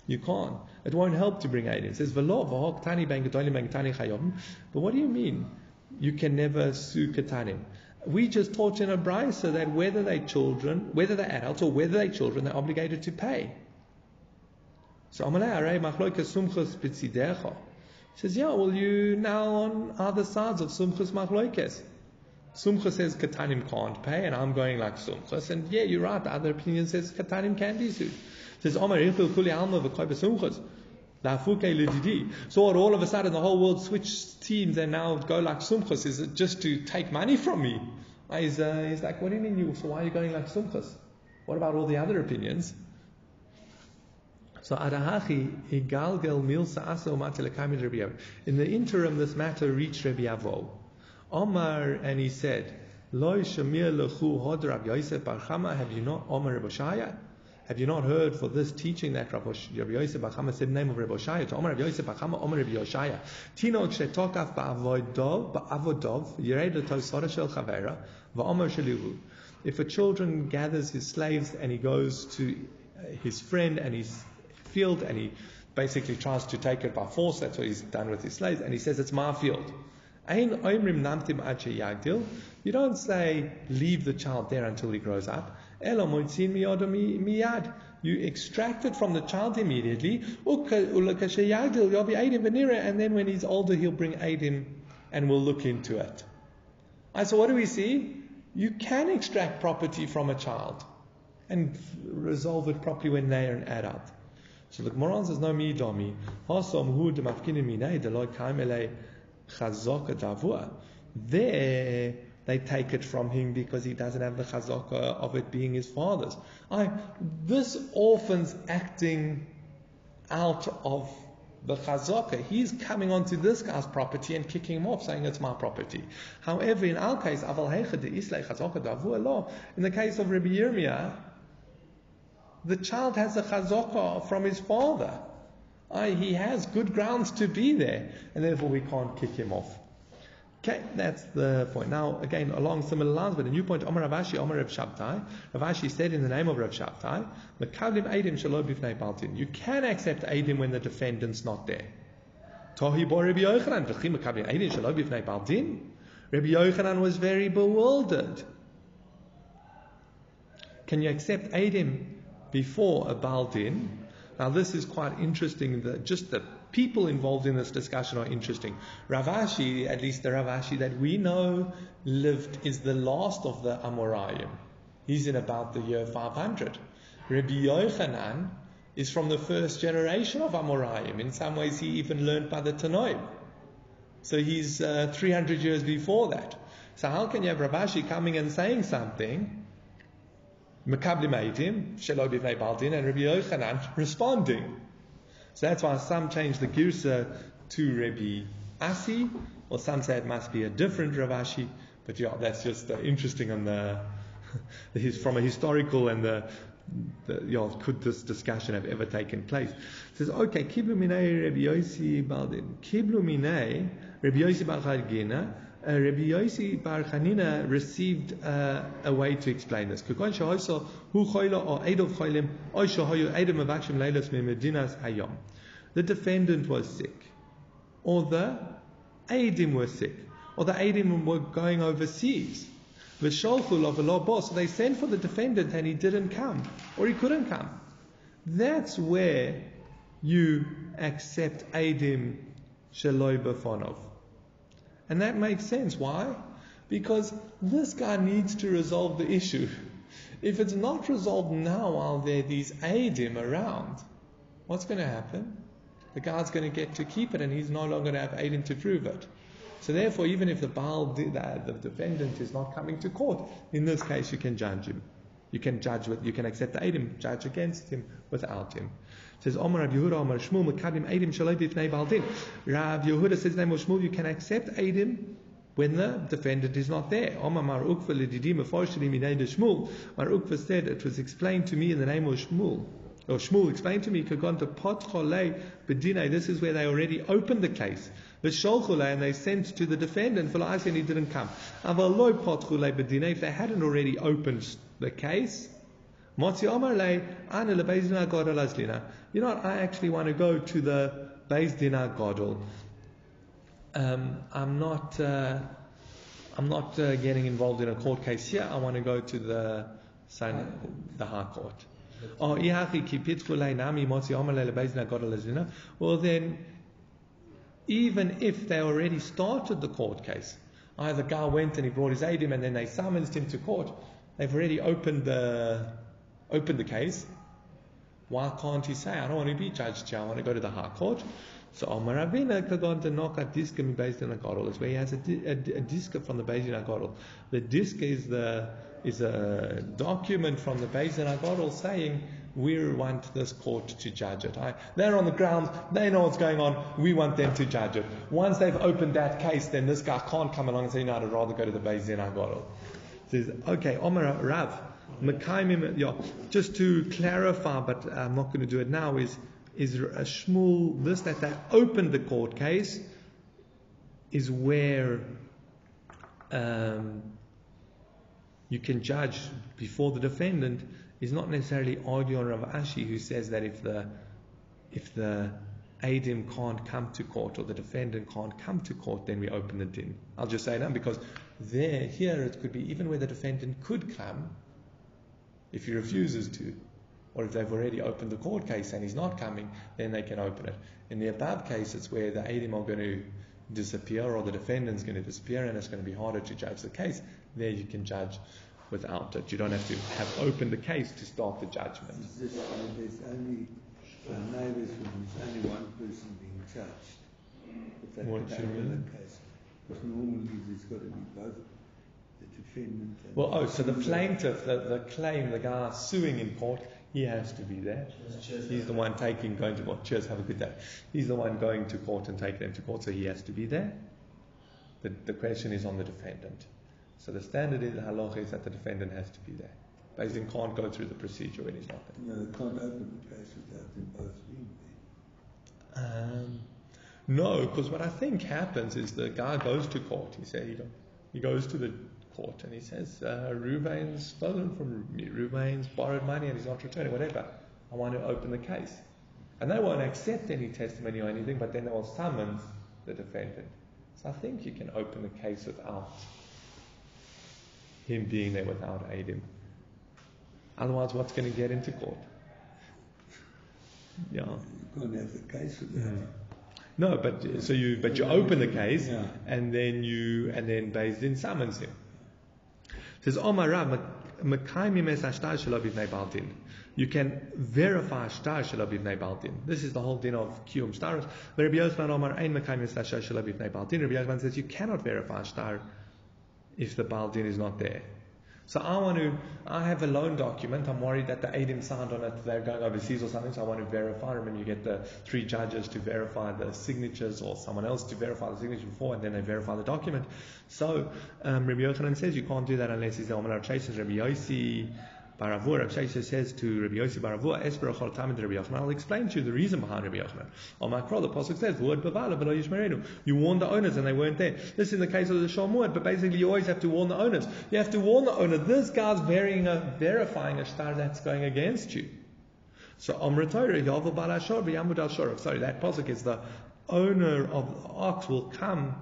You can't. It won't help to bring aid in. It says, But what do you mean? You can never sue katanim. We just taught in a so that whether they're children, whether they're adults or whether they're children, they're obligated to pay. So. He says, yeah, well, you now on other sides of Sumchus Machloikes. Sumcha says Katanim can't pay, and I'm going like Sumchas. And yeah, you're right. The other opinion says Katanim can be sued. Says Omar Kuli Alma Sumchas. Lafuke Lididi. So all of a sudden the whole world switched teams and now go like Sumchas? Is it just to take money from me? He's, uh, he's like, what do you mean you, so why are you going like Sumchas? What about all the other opinions? So Adahachi Igalgel Milsa Rabbi In the interim, this matter reached Rabbi Avo. Omar, and he said, Loi Shamir Bar have you not, Omar Rabbi Shaya? Have you not heard for this teaching that Rabbi Yosef Bar Chama said name of Rabbi Shaya? To Omar Rabbi Yosef Bar Chama, Omar Rabbi Yoshaya. Tino Kshetokaf Ba'avodov, Ba'avodov, Yered Tosora Shel Chavera, shelihu. If a children gathers his slaves and he goes to uh, his friend and his field and he basically tries to take it by force, that's what he's done with his slaves, and he says it's my field. You don't say leave the child there until he grows up. You extract it from the child immediately, and then when he's older, he'll bring Adim and we'll look into it. So, what do we see? You can extract property from a child and resolve it properly when they are an adult. So the Gemara says, no mi domi. Hasom hu de minei de loy kaimele chazaka davua. There, they take it from him because he doesn't have the chazaka uh, of it being his father's. I, this orphan's acting out of the chazaka. He's coming onto this guy's property and kicking him off, saying it's my property. However, in our case, aval chazaka in the case of Rabbi Yirmiyah, the child has a chazaka from his father. He has good grounds to be there, and therefore we can't kick him off. Okay, that's the point. Now, again, along similar lines, but a new point, Omar Rav Ashi, Omar Rav Shabtai. Rav Ashi said in the name of Rav Shabtai, Edim Shalom Bifnei Baltin. You can accept Edim when the defendant's not there. Tohi Bo Rabbi Yochanan, V'chim Makablim Edim Shalom Bifnei Baltin. Rabbi Yochanan was very bewildered. Can you accept Edim before a Baldin? Now, this is quite interesting, that just the people involved in this discussion are interesting. Rav Ashi, at least the Rav Ashi that we know lived, is the last of the Amoraim. He's in about the year 500. Rabbi Yochanan is from the first generation of Amoraim. In some ways, he even learned by the Tanoim. So he's uh, 300 years before that. So how can you have Rav Ashi coming and saying something? Makabli Maitim, Shelo Baldin, and Rabbi Yochanan responding. So that's why some change the Girsa to Rabbi Asi, or some say it must be a different Ravashi. But yeah, that's just uh, interesting on the, the from a historical and the, the yeah, could this discussion have ever taken place? It says, okay, Kiblu Minei Rabbi Yosi Baldin. Kiblu Minei Rabbi Yosi Bar Chanina. Uh, Rabbi Yosi Bar Chanina received uh, a way to explain this. The defendant was sick, or the Adim were sick, or the Adim were going overseas. So they sent for the defendant and he didn't come, or he couldn't come. That's where you accept Adim Shaloi Bafonov. And that makes sense. Why? Because this guy needs to resolve the issue. If it's not resolved now while there are these Adim around, what's going to happen? The guy's going to get to keep it and he's no longer going to have Adim to prove it. So therefore, even if the Baal, the, the defendant is not coming to court, in this case you can judge him. You can judge with, you can accept the Adim, judge against him without him. Says Omar Rav Yehuda, Omar Shmuel, Mekadim Adim Shaloi Bifnei Baldin. Rav Yehuda says name of Shmuel, you can accept Adim when the defendant is not there. Omar Mar Ukva Lididim Afoshli Minei Shmuel. Mar Ukva said it was explained to me in the name of Shmuel. Or Shmuel explained to me, Kagonta Pot Bedine, this is where they already opened the case. V'sholchule, and they sent to the defendant, and he didn't come. Avaloi Pot Bedine, if they hadn't already opened the case, Le, Le You know what, I actually want to go to the Bezdina Godel. Um, I'm not, uh, I'm not uh, getting involved in a court case here. I want to go to the, the High Court. Oh, well then, even if they already started the court case, either guy went and he brought his aid him and then they summoned him to court, they've already opened the open the case, why can't he say, I don't want to be judged here, I want to go to the High Court? So Omar Ravina kagon to knock a diska mi based in a godel. It's where he has a, a, a from the Beis Din HaGadol. The diska is the is a document from the Beis Din HaGadol saying we want this court to judge it. I, they're on the ground, they know what's going on, we want them to judge it. Once they've opened that case, then this guy can't come along and say, no, I'd rather go to the Beis Din HaGadol. Says, okay, Omar Rav, Yeah, just to clarify, but I'm not going to do it now, is, is a Shmuel, this, that they opened the court case, is where um, you can judge before the defendant is not necessarily arguing Rav Ashi who says that if the if the Adim can't come to court or the defendant can't come to court, then we open the din. I'll just say that because there, here, it could be even where the defendant could come, if he refuses to, or if they've already opened the court case and he's not coming, then they can open it. In the above case, it's where the Adim are going to disappear or the defendant's going to disappear and it's going to be harder to judge the case. There you can judge without it. You don't have to have opened the case to start the judgment. When there's only uh, neighbours there's only one person being judged. If that What do you mean? case. Because normally there's got to be both defendant Well, oh, so the plaintiff, the, the claim, the guy suing in court, he has to be there. He's the one taking, going to court. Cheers, have a good day. He's the one going to court and taking them to court, so he has to be there. The, the question is on the defendant. So the standard is, the halacha is that the defendant has to be there. Basically, can't go through the procedure when he's not there. No, they can't open the case without them both being there. Um, no, because what I think happens is the guy goes to court. He said he, he goes to the court and he says, uh, Ruvain's stolen from me. Ruvain's borrowed money and he's not returning, whatever. I want to open the case. And they won't accept any testimony or anything, but then they will summons the defendant. So I think you can open the case without him being there, without aiding. Otherwise, what's going to get into court? Yeah. You can't have the case without Mm. No, but so you but you open the case Yeah. and then you and then Beis Din summons him. It says oh, Omar Rav bivnei baldin. You can verify ashtar shelo bivnei baldin. This is the whole din of kiyum shtaros. But Rabbi Yochanan Omar ein mekayim es ashtar shelo bivnei baldin. Rabbi Yochanan says you cannot verify ashtar if the baldin is not there. So I want to, I have a loan document. I'm worried that the ADM signed on it. They're going overseas or something. So I want to verify them. And you get the three judges to verify the signatures or someone else to verify the signature before, and then they verify the document. So um, Rabbi Yochanan says you can't do that unless he's the Omer Rav Sheshes. Rabbi Yossi Baravur, Rav Sheshes says to Rabbi Yossi Baravur, Esper Achol Tamid Rabbi Yochanan. I'll explain to you the reason behind Rabbi Yochanan. On my the Pasuk says, Word Bavala, Velo Yishmerenu. You warned the owners and they weren't there. This is in the case of the Shalmuad, but basically you always have to warn the owners. You have to warn the owner. This guy's varying a, verifying a star that's going against you. So Amr Torah, Yavel Bal Ashor, B'Yamud Al Shor. Sorry, that pasuk is the owner of the ox will come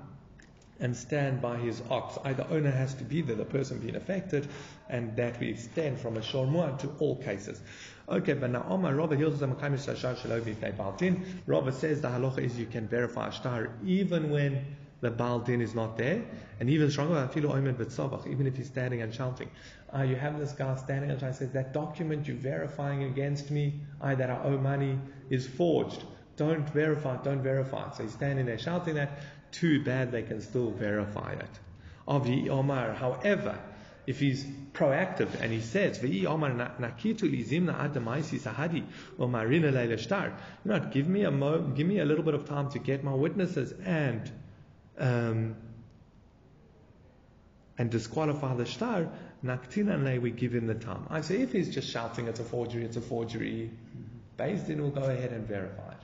and stand by his ox. Either owner has to be there, the person being affected, and that we extend from a shormuah to all cases. Okay, but now Omar Rabba Hills. Rabba says the halacha is you can verify a star even when the Baal Baldin is not there, and even stronger, even if he's standing and shouting. Uh, you have this guy standing and shouting, says that document you're verifying against me, I that I owe money, is forged. Don't verify, don't verify. So he's standing there shouting that. Too bad they can still verify it. Avi Omar, however, if he's proactive and he says, you know, give me a mo- give me a little bit of time to get my witnesses and um, and disqualify the shtar. Naktinan le, we give him the time. I say, if he's just shouting, it's a forgery, it's a forgery. Beis Din will go ahead and verify it.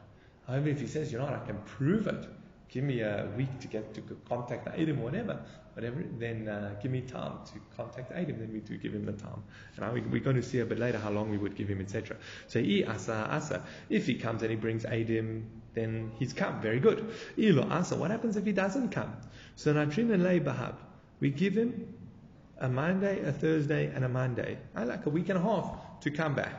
However, if he says, you know what, I can prove it, give me a week to get to contact the or whatever, whatever, then uh, give me time to contact Adim, then we do give him the time. And we, we're going to see a bit later how long we would give him, etc. So, i asa asa. If he comes and he brings Adim, then he's come. Very good. Ilo asa. What happens if he doesn't come? So, natrin and lay bahab. We give him a Monday, a Thursday, and a Monday. I like a week and a half to come back.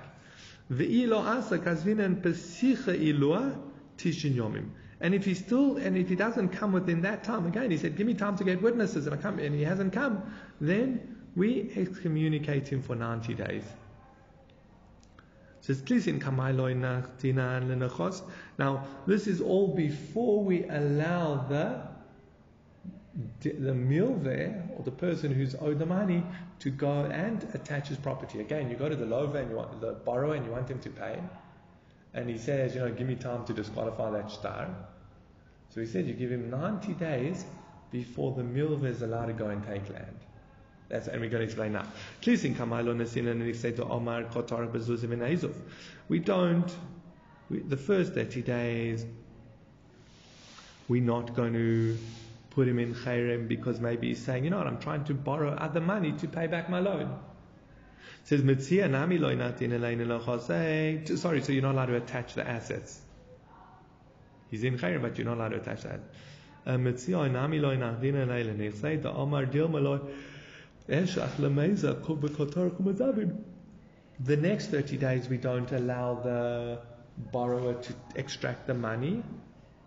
Ve'ilo asa kazvinan pesicha ilua tishin yomim. And if he still, and if he doesn't come within that time, again, he said, give me time to get witnesses, and I come, and he hasn't come, then we excommunicate him for 90 days. Now, this is all before we allow the the meal there, or the person who's owed the money, to go and attach his property. Again, you go to the lover and you want the borrower and you want him to pay, and he says, you know, give me time to disqualify that star. So he said, you give him 90 days before the milva is allowed to go and take land. That's, and we're going to explain now. We don't, we, the first 30 days, we're not going to put him in Khairem because maybe he's saying, you know what, I'm trying to borrow other money to pay back my loan. It says, Sorry, so you're not allowed to attach the assets. But you're the. The next 30 days, we don't allow the borrower to extract the money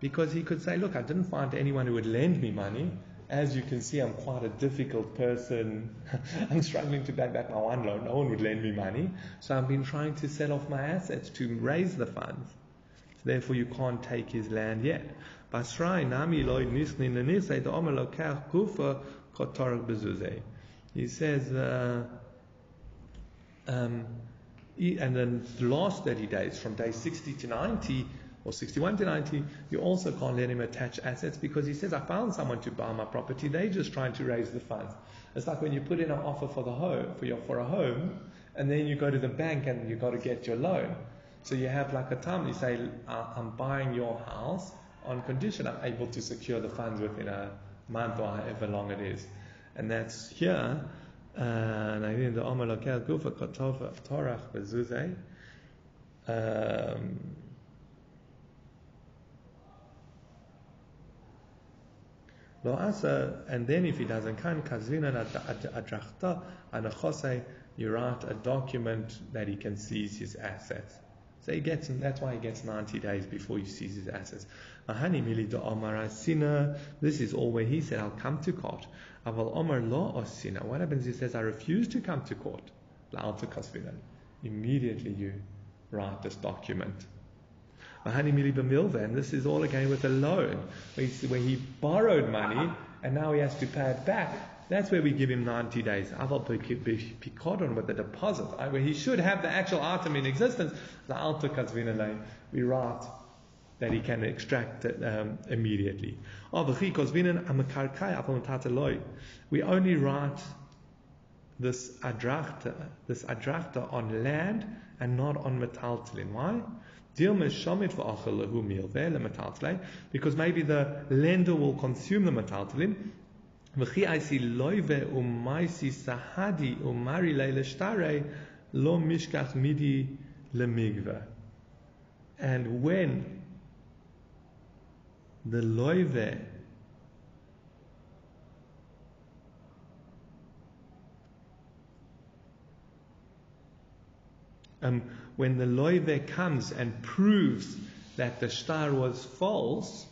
because he could say, Look, I didn't find anyone who would lend me money. As you can see, I'm quite a difficult person. I'm struggling to pay back my one loan. No one would lend me money. So I've been trying to sell off my assets to raise the funds. Therefore, you can't take his land yet. He says, uh, um, and then the last 30 days, from day 60 to 90, or 61 to 90, you also can't let him attach assets because he says, I found someone to buy my property, they're just trying to raise the funds. It's like when you put in an offer for the home, for, your, for a home, and then you go to the bank and you've got to get your loan. So you have like a time, you say, I'm buying your house on condition I'm able to secure the funds within a month or however long it is. And that's here, um, Lo asa, and then if he doesn't come, kazvina adrachta anachosei, you write a document that he can seize his assets. So he gets, that's why he gets 90 days before he seizes his assets. Ahani omar sina. This is all where he said, I'll come to court. Aval omar lo osina. What happens? He says, I refuse to come to court. La'alta kasvinan. Immediately you write this document. And this is all again with a loan, where he borrowed money and now he has to pay it back. That's where we give him 90 days. Aval with the deposit, where he should have the actual item in existence. We write that he can extract it um, immediately. We only write this adrachta, this adrachta on land and not on metaltalin. Why? Because maybe the lender will consume the metaltalin. And when the loive um, when the loive comes and proves that the star was false,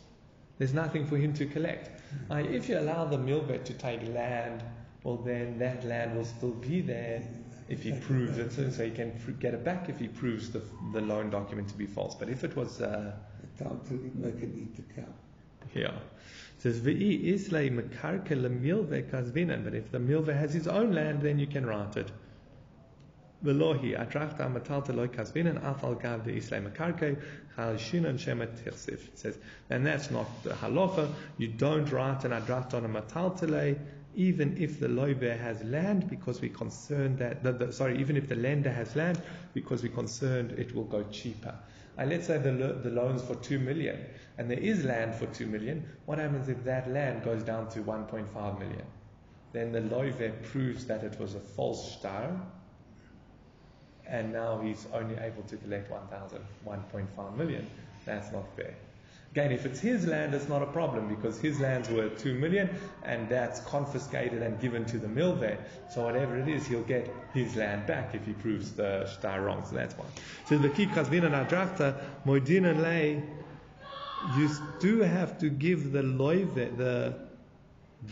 there's nothing for him to collect. Uh, if you allow the milvet to take land, well, then that land will still be there if he proves it, so, so he can get it back if he proves the, the loan document to be false. But if it was. Uh, make it eat the cow. Yeah. It says, V'i islay mekarke lemilve kazvinan. But if the milve has his own land, then you can write it. Velohi atrachta matalta loy kasvinan afal gav de shemet tirsif. It says, and that's not the halacha. You don't write an adracht on a mataltale even if the loiber has land, because we're concerned that, the, the, sorry, even if the lender has land, because we're concerned it will go cheaper. And let's say the, the loan's for 2 million, and there is land for 2 million, what happens if that land goes down to 1.5 million? Then the loiver proves that it was a false star, and now he's only able to collect 1,000, 1.5 million. That's not fair. Again, if it's his land, it's not a problem because his land's worth 2 million and that's confiscated and given to the mill there. So whatever it is, he'll get his land back if he proves the star wrong. So that's one. So the key kasvina nadrachta, moidina lay, you do have to give the loive, the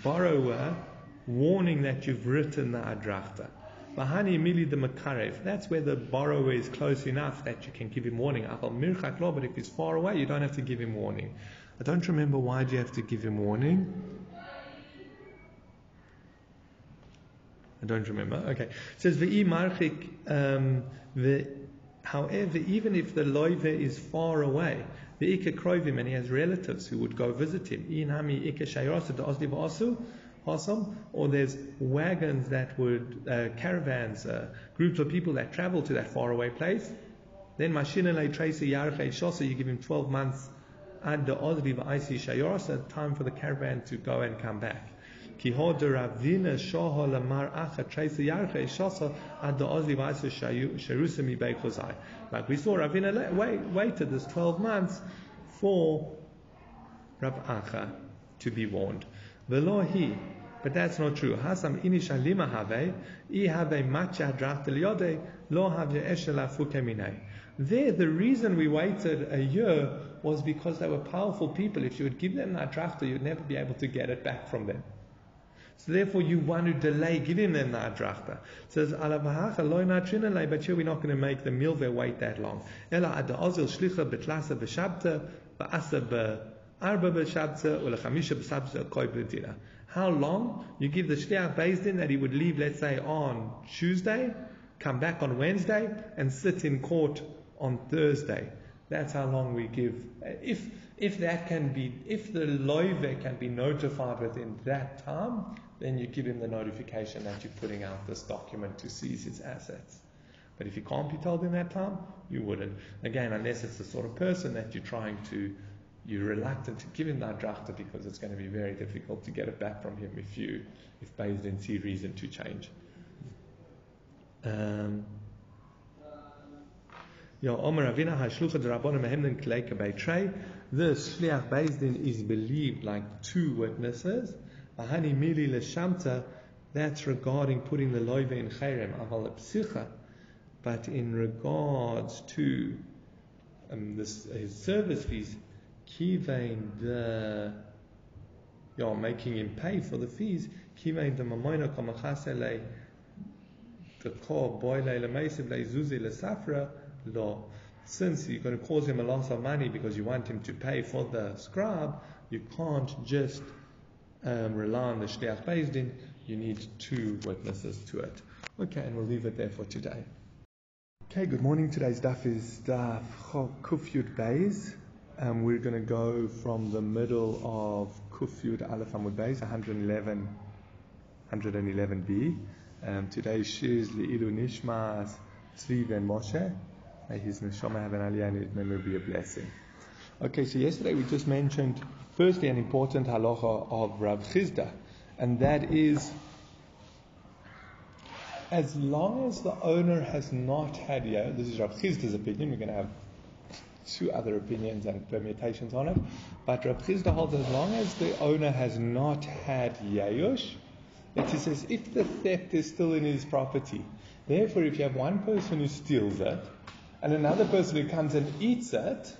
borrower, warning that you've written the adrachta. Bahani mili the makarev. That's where the borrower is close enough that you can give him warning. mirchak lo, but if he's far away, you don't have to give him warning. I don't remember why do you have to give him warning. I don't remember. Okay. It says ve'i marchik um, However, even if the loive is far away, the ikka krovim and he has relatives who would go visit him. Inami ikka shayrasu awesome, or there's wagons that would, uh, caravans, uh, groups of people that travel to that faraway place. Then Mashinale Tracy Yarche Shosa, you give him 12 months ad the ozri v'aisi shayorsa, time for the caravan to go and come back. Ki hoder ravina lamar acha treisa yarche shosa ad the ozri v'aisi sharusa mi beichozai. Like we saw, Ravina wait, waited this 12 months for Rav Acha to be warned. But that's not true. Hasam inisha lima have, i have macha dracht liode, lo have eshela fukeminei. There, the reason we waited a year was because they were powerful people. If you would give them that drachta, you'd never be able to get it back from them. So therefore, you want to delay giving them the adrachta. Says natrinalei, but here we're not going to make the milveh wait that long. Ela ad ozil shlicha betlasa b'shabta ba'asa be'arba b'shabta u'lechamisha b'shabta koi b'dina. How long? You give the shliach bezdin that he would leave, let's say, on Tuesday, come back on Wednesday, and sit in court on Thursday. That's how long we give. If if that can be, if the loive can be notified within that time, then you give him the notification that you're putting out this document to seize his assets. But if you can't be told in that time, you wouldn't. Again, unless it's the sort of person that you're trying to, you're reluctant to give him that drachta because it's going to be very difficult to get it back from him if you, if didn't see reason to change. Um. The Shliach Bezdin is believed like two witnesses. Ahani Leshamta, that's regarding putting the loive in Cherem, Aval Psicha. But in regards to um, this, his service fees, Kivain the yeah, making him pay for the fees, Kivain the Mamoina Kamachasele, the Kor Boile Lemeisiv Leizuzi Lesafra, law. Since you're going to cause him a loss of money because you want him to pay for the scrub, you can't just um, rely on the Shliach Bezdin. You need two witnesses to it. Okay, and we'll leave it there for today. Okay, good morning. Today's daf is daf Kufyud Beis. Um, we're going to go from the middle of Kufyud Aleph Amud Beis, 111, 111b. Um, today's shir is Li'ilu Nishmas Tzvi Ben Moshe. May his neshama have an aliyah and his memory be a blessing. Okay, so yesterday we just mentioned firstly an important halacha of Rav Chisda, and that is as long as the owner has not had yeah, this is Rav Chisda's opinion. We're going to have two other opinions and permutations on it, but Rav Chisda holds as long as the owner has not had yayush, that he says if the theft is still in his property, therefore if you have one person who steals it and another person who comes and eats it,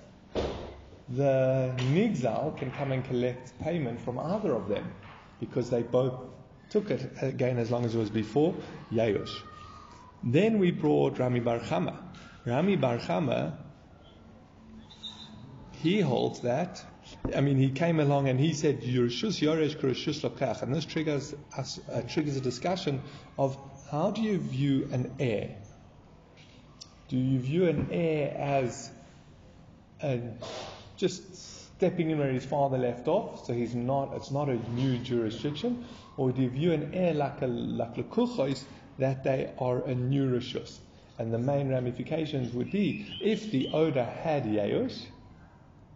the nigzal can come and collect payment from either of them because they both took it again as long as it was before Yayush. Then we brought Rami Bar Chama. Rami Bar Chama, he holds that. I mean, he came along and he said, "Yerushus Yoresh Kurushus Lokach," and this triggers us, uh, triggers a discussion of how do you view an heir? Do you view an heir as a, just stepping in where his father left off, so he's not, it's not a new jurisdiction, or do you view an heir like a like lekuchos that they are a new rishus? And the main ramifications would be if the owner had yayush,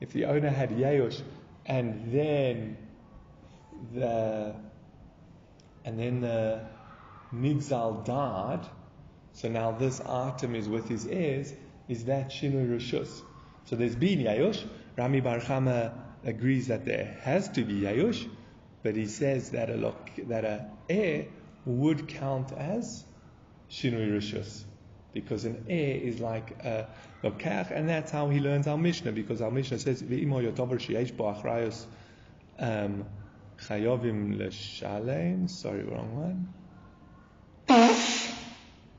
if the owner had yayush, and then the and then the nigzal died, so now this item is with his heirs, is that shinui rishus? So there's been yayush. Rami Bar Chama agrees that there has to be yayush, but he says that a look, that a heir would count as shinui rishus, because an heir is like a and that's how he learns our Mishnah, because our Mishnah says ve'imo yotover sheyesh bo achrayos um, chayovim. Sorry, wrong one.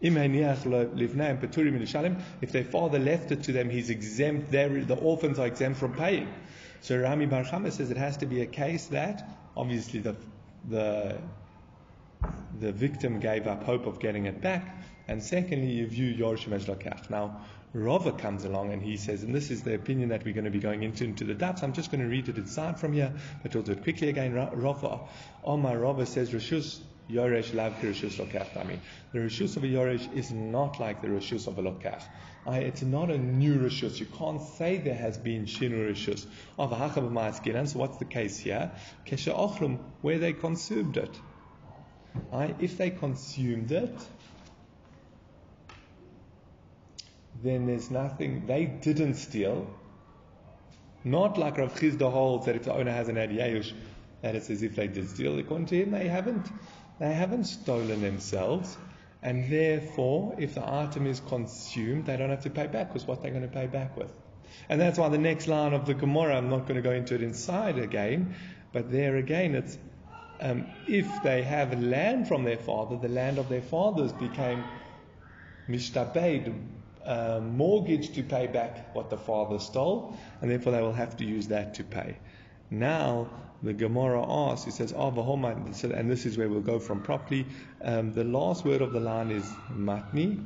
If their father left it to them, he's exempt. The orphans are exempt from paying. So Rami Bar Chama says it has to be a case that obviously the the the victim gave up hope of getting it back, and secondly, you view Yorshim as lakach. Now, Rava comes along and he says, and this is the opinion that we're going to be going into into the depths. I'm just going to read it inside from here, but we'll do it quickly again. Rava, Omar Rava says, Rishus Yoresh lav Rishus Lokach. I mean, the Rishus of a Yoresh is not like the Rishus of a Lokach. It's not a new Rishus. You can't say there has been Shinu Rishus. Of Hachab So what's the case here? Kesha Ochrum, where they consumed it. If they consumed it, then there's nothing, they didn't steal. Not like Rav Chisda holds that if the owner has an adiyush, that it's as if they did steal. According to him, they haven't, they haven't stolen themselves. And therefore, if the item is consumed, they don't have to pay back because what they're going to pay back with. And that's why the next line of the Gemara, I'm not going to go into it inside again, but there again, it's um, if they have land from their father, the land of their fathers became mishtabed, uh, mortgage to pay back what the father stole, and therefore they will have to use that to pay. Now, the Gemara asks, he says, oh, and this is where we'll go from properly. Um, the last word of the line is matni.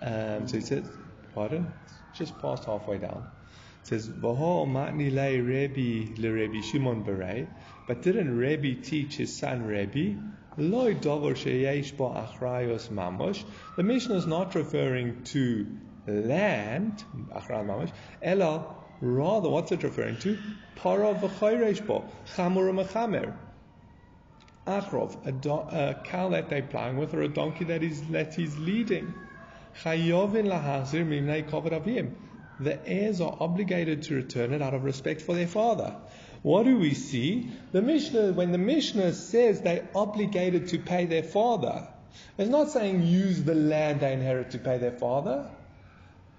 Um, so he says, pardon, just past halfway down. It says, matni le Shimon. But didn't Rebbe teach his son Rebbe? The Mishnah is not referring to land, achrayos Rather, what's it referring to? Para v'chayresh bo, chamur mechamer. Achrov, a, do, a cow that they're plowing with, or a donkey that is that he's leading. Chayovin lahazir mimnei. The heirs are obligated to return it out of respect for their father. What do we see? The Mishnah, when the Mishnah says they're obligated to pay their father, it's not saying use the land they inherit to pay their father.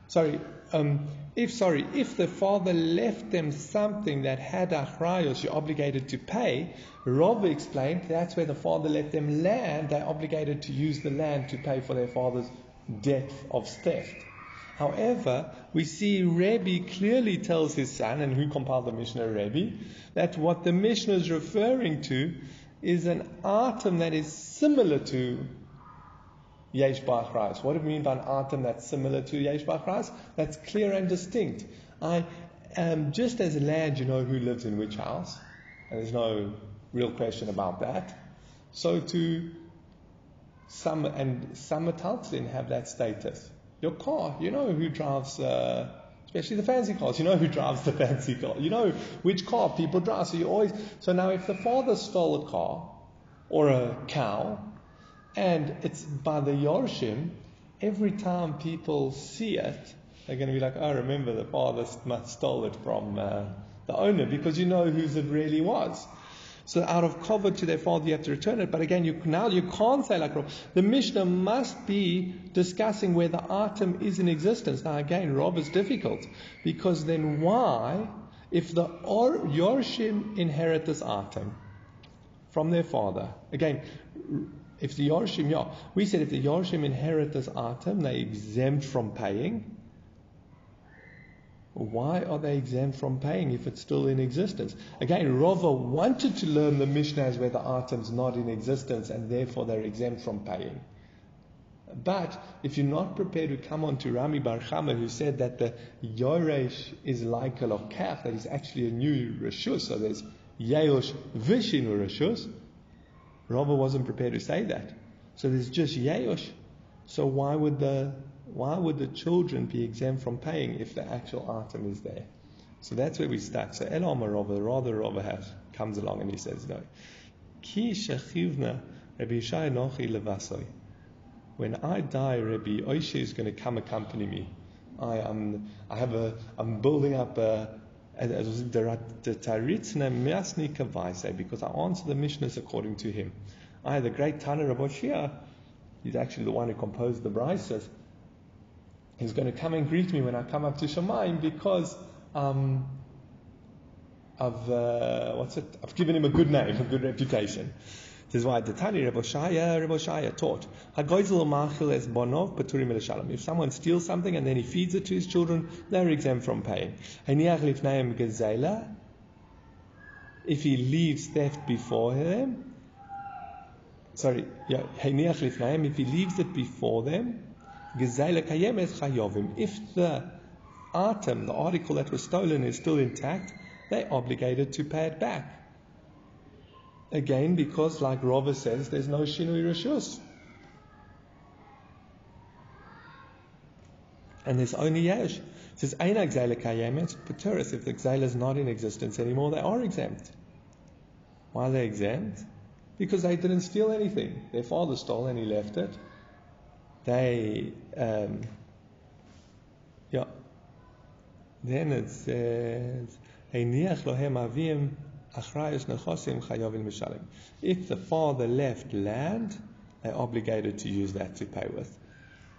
Sorry, um, if sorry, if the father left them something that had achrayos, you're obligated to pay. Rav explained that's where the father left them land. They're obligated to use the land to pay for their father's debt of theft. However, we see Rebbe clearly tells his son, and who compiled the Mishnah, Rebbe, that what the Mishnah is referring to is an item that is similar to Yesh Ba'achrais. What do we mean by an item that's similar to Yesh Ba'achrais? That's clear and distinct. I um, just as land, you know who lives in which house, and there's no real question about that. So to some and some metaltlin have that status. Your car, you know who drives, uh, especially the fancy cars. You know who drives the fancy car. You know which car people drive. So you always. So now, if the father stole a car or a cow and it's by the Yorshim, every time people see it, they're going to be like, oh, remember the father stole it from uh, the owner because you know whose it really was. So out of cover to their father, you have to return it. But again, you, now you can't say like rob. the Mishnah must be discussing where the item is in existence. Now again, Rob is difficult because then why, if the or, Yorshim inherit this item from their father, again, if the Yorshim, yeah, we said if the Yorshim inherit this item, they're exempt from paying. Why are they exempt from paying if it's still in existence? Again, Rava wanted to learn the Mishnahs where the item's not in existence and therefore they're exempt from paying. But if you're not prepared to come on to Rami Bar Chama, who said that the Yoresh is like a Lokach, that is actually a new Rishus, so there's Yeosh Vishinu Rishus, Rava wasn't prepared to say that. So there's just Yayosh. So why would the why would the children be exempt from paying if the actual item is there? So that's where we start. So Elam Rava, rather Rava comes along and he says no. Ki Rabbi. When I die, Rabbi Oishe is going to come accompany me. I am I have a I'm building up a because I answer the Mishnahs according to him. I, the great Tana of Shia, he's actually the one who composed the Braises. He's going to come and greet me when I come up to Shemaim because um, I've uh, what's it? I've given him a good name, a good reputation. This is why the Tani Rebbe Shaya, taught. es bonov If someone steals something and then he feeds it to his children, they're exempt from paying. If he leaves theft before them, sorry, if he leaves it before them, if the item, the article that was stolen is still intact, they're obligated to pay it back. Again, because like Rava says, there's no Shinui Rishus. And there's only Yesh. It says, Eina Gzela Kayemet, Paturis. If the Gzela is not in existence anymore, they are exempt. Why are they exempt? Because they didn't steal anything. Their father stole and he left it. They, um, yeah. Then it says, Einiach lohem avim achrayus nechosim chayovim mishalim. If the father left land, they're obligated to use that to pay with.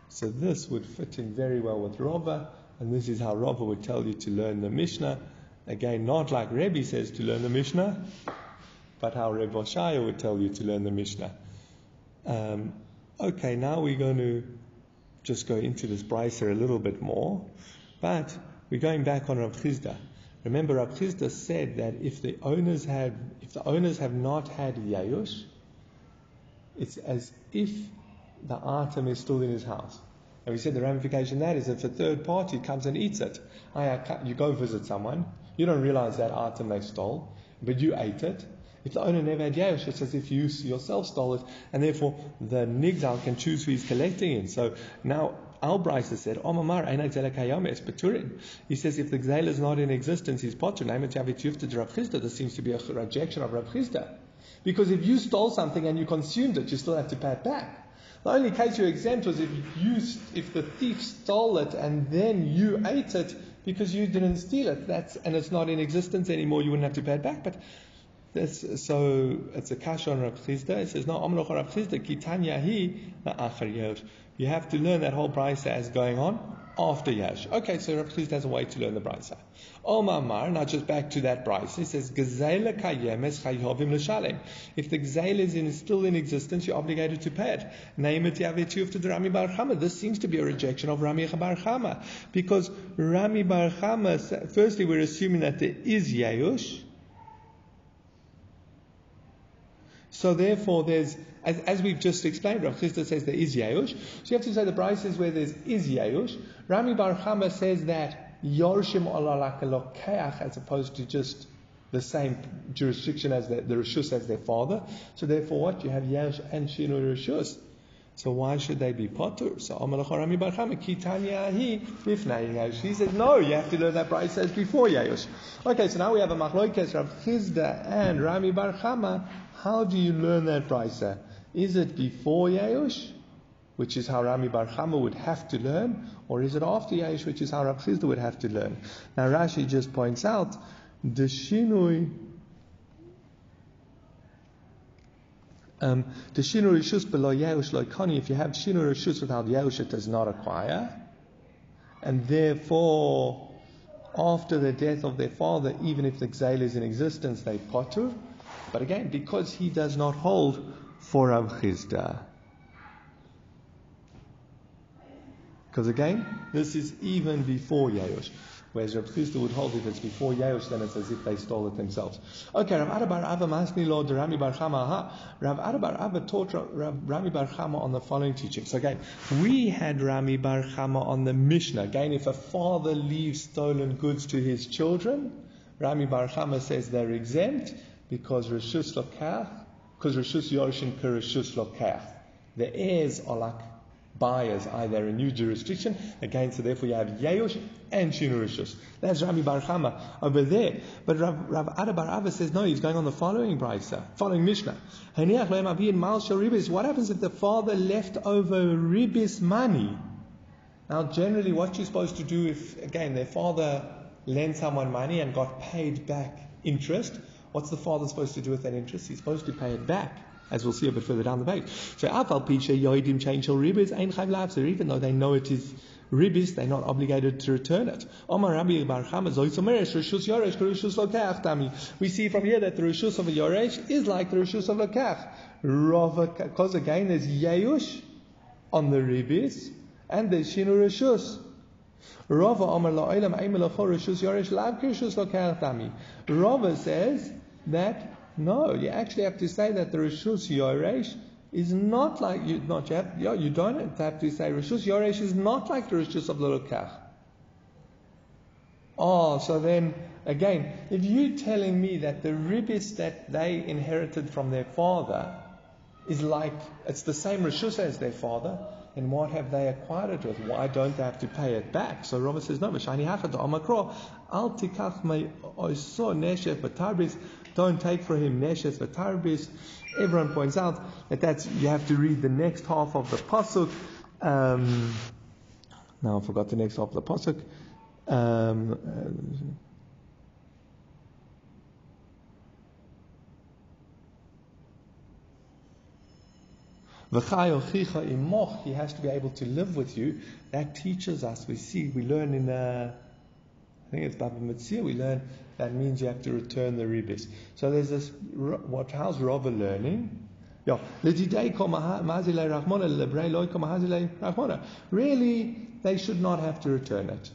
So this would fit in very well with Rava, and this is how Rava would tell you to learn the Mishnah. Again, not like Rebbe says to learn the Mishnah, but how Rebbe Oshaya would tell you to learn the Mishnah. Um, okay, now we're going to just go into this brisa a little bit more, but we're going back on Rav Chisda. Remember, Rav Chisda said that if the owners have, if the owners have not had yayush, it's as if the item is still in his house. And we said the ramification that is if a third party comes and eats it, you go visit someone, you don't realize that item they stole, but you ate it. If the owner never had Yesh, it's as if you yourself stole it, and therefore the Nigzal can choose who he's collecting in. So now Al said, oh, Omamar es Peturin. He says if the Gzela is not in existence, he's Potter. This seems to be a rejection of Rav Chisda. Because if you stole something and you consumed it, you still have to pay it back. The only case you're exempt was if you, if the thief stole it and then you ate it because you didn't steal it. That's and it's not in existence anymore. You wouldn't have to pay it back. But this, so it's a kash on Rav Chisda. It says no, Amroch Rav Chisda kitanya hi You have to learn that whole brisa as going on after Yash. Okay, so Rav Chisda has a way to learn the brisa. Omar Mar, now just back to that brisa. He says Gazela kayemes chayovim l'shalem. If the gazela is in, still in existence, you're obligated to pay it. Name it yavetiyuf to the Rami Bar Chama. This seems to be a rejection of Rami Bar Chama because Rami Bar Chama. Firstly, we're assuming that there is Yayush. So therefore, there's as, as we've just explained, Rav Chisda says there is Yayush. So you have to say the Bryce says where there's is Yayush. Rami Bar Chama says that Yorshim Olalakeach as opposed to just the same jurisdiction as the, the Rishus as their father. So therefore what? You have Yash and Shinu Rishus. So why should they be potter? So Amalach Bar Chama Kitanya Bifnei He says no, you have to learn that Bryce says before Yahush. Okay, so now we have a Machloikes Rav Chisda and Rami Bar Chama how do you learn that brisa? Is it before Yahush, which is how Rami Bar Chama would have to learn, or is it after Yahush, which is how Rav Chisda would have to learn? Now Rashi just points out the shinui. Um, the shinu rishus below Yahush loikani. If you have shinu rishus without Yahush, it does not acquire, and therefore, after the death of their father, even if the exile is in existence, they potter. But again, because he does not hold for Rav Chisda. Because again, this is even before Yayosh. Whereas Rav Chisda would hold if it's before Yayosh, then it's as if they stole it themselves. Okay, Rav Ada Bar Abba Masni Lord Rami Bar Chama. Ha. Rav Ada Bar Abba taught Rav, Rami Bar Chama on the following teaching. So again, we had Rami Bar Chama on the Mishnah. Again, if a father leaves stolen goods to his children, Rami Bar Chama says they're exempt because Rishus Lokach, because Rishus Yorushin Rishus Lokach. The heirs are like buyers, either a new jurisdiction, again, so therefore you have Yeush and Shinu Rishus. That's Rami Bar Chama over there. But Rav, Rav Ada Abba says, no, he's going on the following brisa, following Mishnah. What happens if the father left over ribis money? Now, generally, what you're supposed to do if, again, their father lent someone money and got paid back interest, What's the father supposed to do with that interest? He's supposed to pay it back, as we'll see a bit further down the page. So Afal Picha Yoidim change ribis Ein Chayv Lafzer, even though they know it is ribis, they're not obligated to return it. We see from here that the Rishus of a Yoresh is like the Rishus of Lokach. Because again there's Yeush on the ribis and there's Shinu Rishus. Rava Amar La'olam Rishus Yoresh Lav Rishus Lokach Tami. Rava says that no, you actually have to say that the Rishus Yoresh is not like you not you, have, you don't have to say Rishus Yoresh is not like the Rishus of the Lokach. Oh, so then again, if you're telling me that the ribis that they inherited from their father is like, it's the same rishus as their father, then what have they acquired it with? Why don't they have to pay it back? So Rava says, no, V'shani hachad amakro, al tikach me oiso neshet v'tarbis, don't take for him neshet v'tarbis. Everyone points out that that's, you have to read the next half of the pasuk. Um, now I forgot the next half of the pasuk. Um, uh, He has to be able to live with you. That teaches us. We see, we learn in, uh, I think it's Baba Metzia, we learn that means you have to return the ribis. So there's this, what, how's Rava learning? Really, they should not have to return it.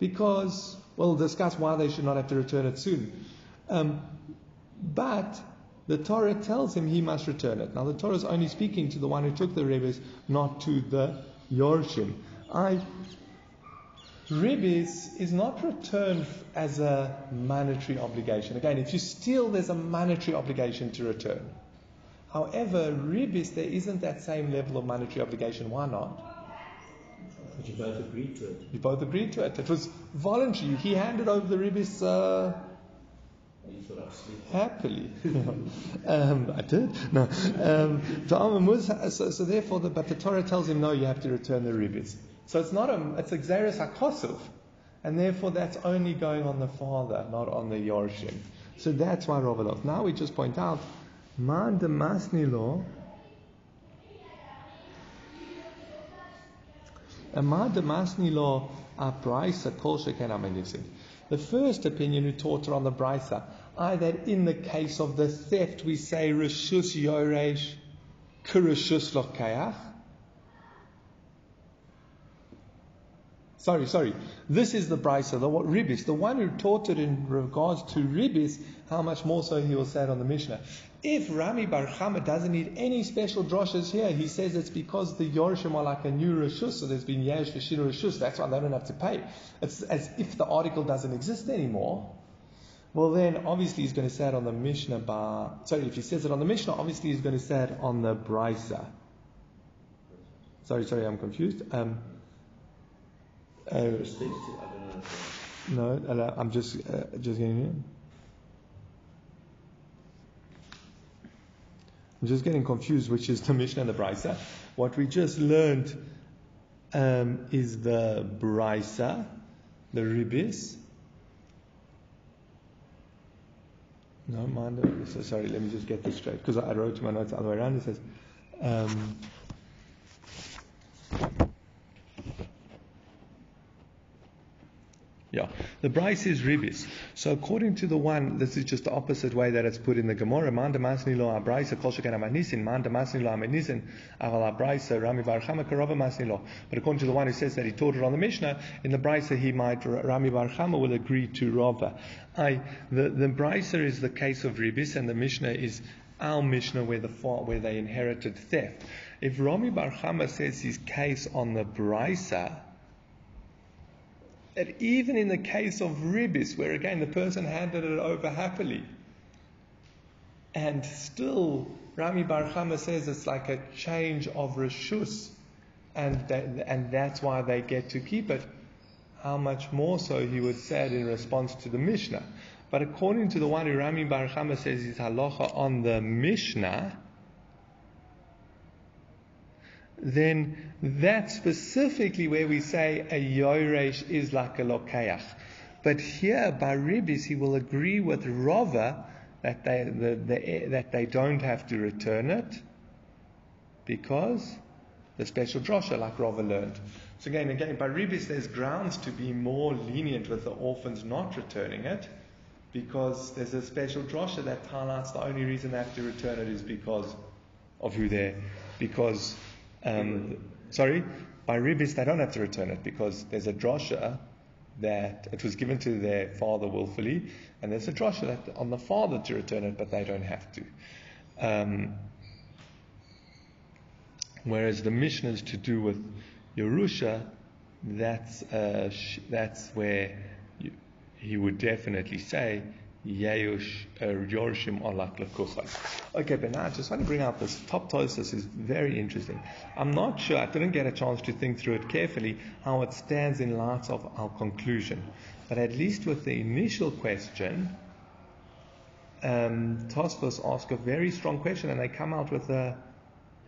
Because, we'll discuss why they should not have to return it soon. Um, but the Torah tells him he must return it. Now, the Torah is only speaking to the one who took the ribis, not to the Yorshim. I Ribis is not returned as a monetary obligation. Again, if you steal, there's a monetary obligation to return. However, ribis, there isn't that same level of monetary obligation. Why not? But you both agreed to it. You both agreed to it. It was voluntary. He handed over the ribis uh, You thought I was asleep. happily. um, I did. No. Um, so, so therefore, the, but the Torah tells him, no, you have to return the ribis. So it's not a, it's a Xeris HaKosov. And therefore that's only going on the father, not on the Yorshim. So that's why Rovalov. Now we just point out, Man de Masni law, a Man de Masni law, a Brisa Kol Sheken Amenisim. The first opinion who taught her on the Brisa, I that in the case of the theft we say Rishus Yoresh, Kurishus Lokayach, Sorry, sorry. This is the Brisa, the what, Ribis. The one who taught it in regards to Ribis, how much more so he will say it on the Mishnah. If Rami Bar Chama doesn't need any special droshes here, he says it's because the Yorshim are like a new Rishus, so there's been Yesh Vishinu Rishus, that's why they don't have to pay. It's as if the article doesn't exist anymore. Well, then obviously he's going to say it on the Mishnah bar. Sorry, if he says it on the Mishnah, obviously he's going to say it on the Brisa. Sorry, sorry, I'm confused. Um, uh, no, I'm just uh, just getting. I'm just getting confused, which is the Mishnah and the Brisa. What we just learned um, is the Brisa, the Ribis. No, mind. So sorry, let me just get this straight because I wrote my notes the other way around. It says. Um, Yeah, the Bryce is ribis. So according to the one, this is just the opposite way that it's put in the Gemara. Man demasni lo abraisa kol shekan amanisin. Man demasni lo amanisin aval abraisa rami bar chama karova masni lo. But according to the one who says that he taught it on the Mishnah, in the Brisa he might Rami bar chama will agree to Rava. I the the Brisa is the case of ribis, and the Mishnah is our Mishnah where the where they inherited theft. If Rami bar chama says his case on the Brisa that even in the case of ribis, where again the person handed it over happily, and still Rami Bar Chama says it's like a change of rishus, and that, and that's why they get to keep it. How much more so he would say it in response to the Mishnah. But according to the one who Rami Bar Chama says is halacha on the Mishnah, then that's specifically where we say a yoresh is like a lokeach. But here by he will agree with Rava that they the, the, that they don't have to return it because the special drosha like Rava learned. So again, again by Ribis there's grounds to be more lenient with the orphans not returning it because there's a special drosha that highlights the only reason they have to return it is because of who they're because um, sorry, by ribis they don't have to return it because there's a drosha that it was given to their father willfully, and there's a drosha that on the father to return it, but they don't have to. Um, whereas the mission is to do with Yerusha, that's uh, sh- that's where you, he would definitely say Yeush uh, Yorshim Alak. Okay, but now I just want to bring out this top Tosfos is very interesting. I'm not sure, I didn't get a chance to think through it carefully, how it stands in light of our conclusion. But at least with the initial question, um, Tosfos ask a very strong question and they come out with a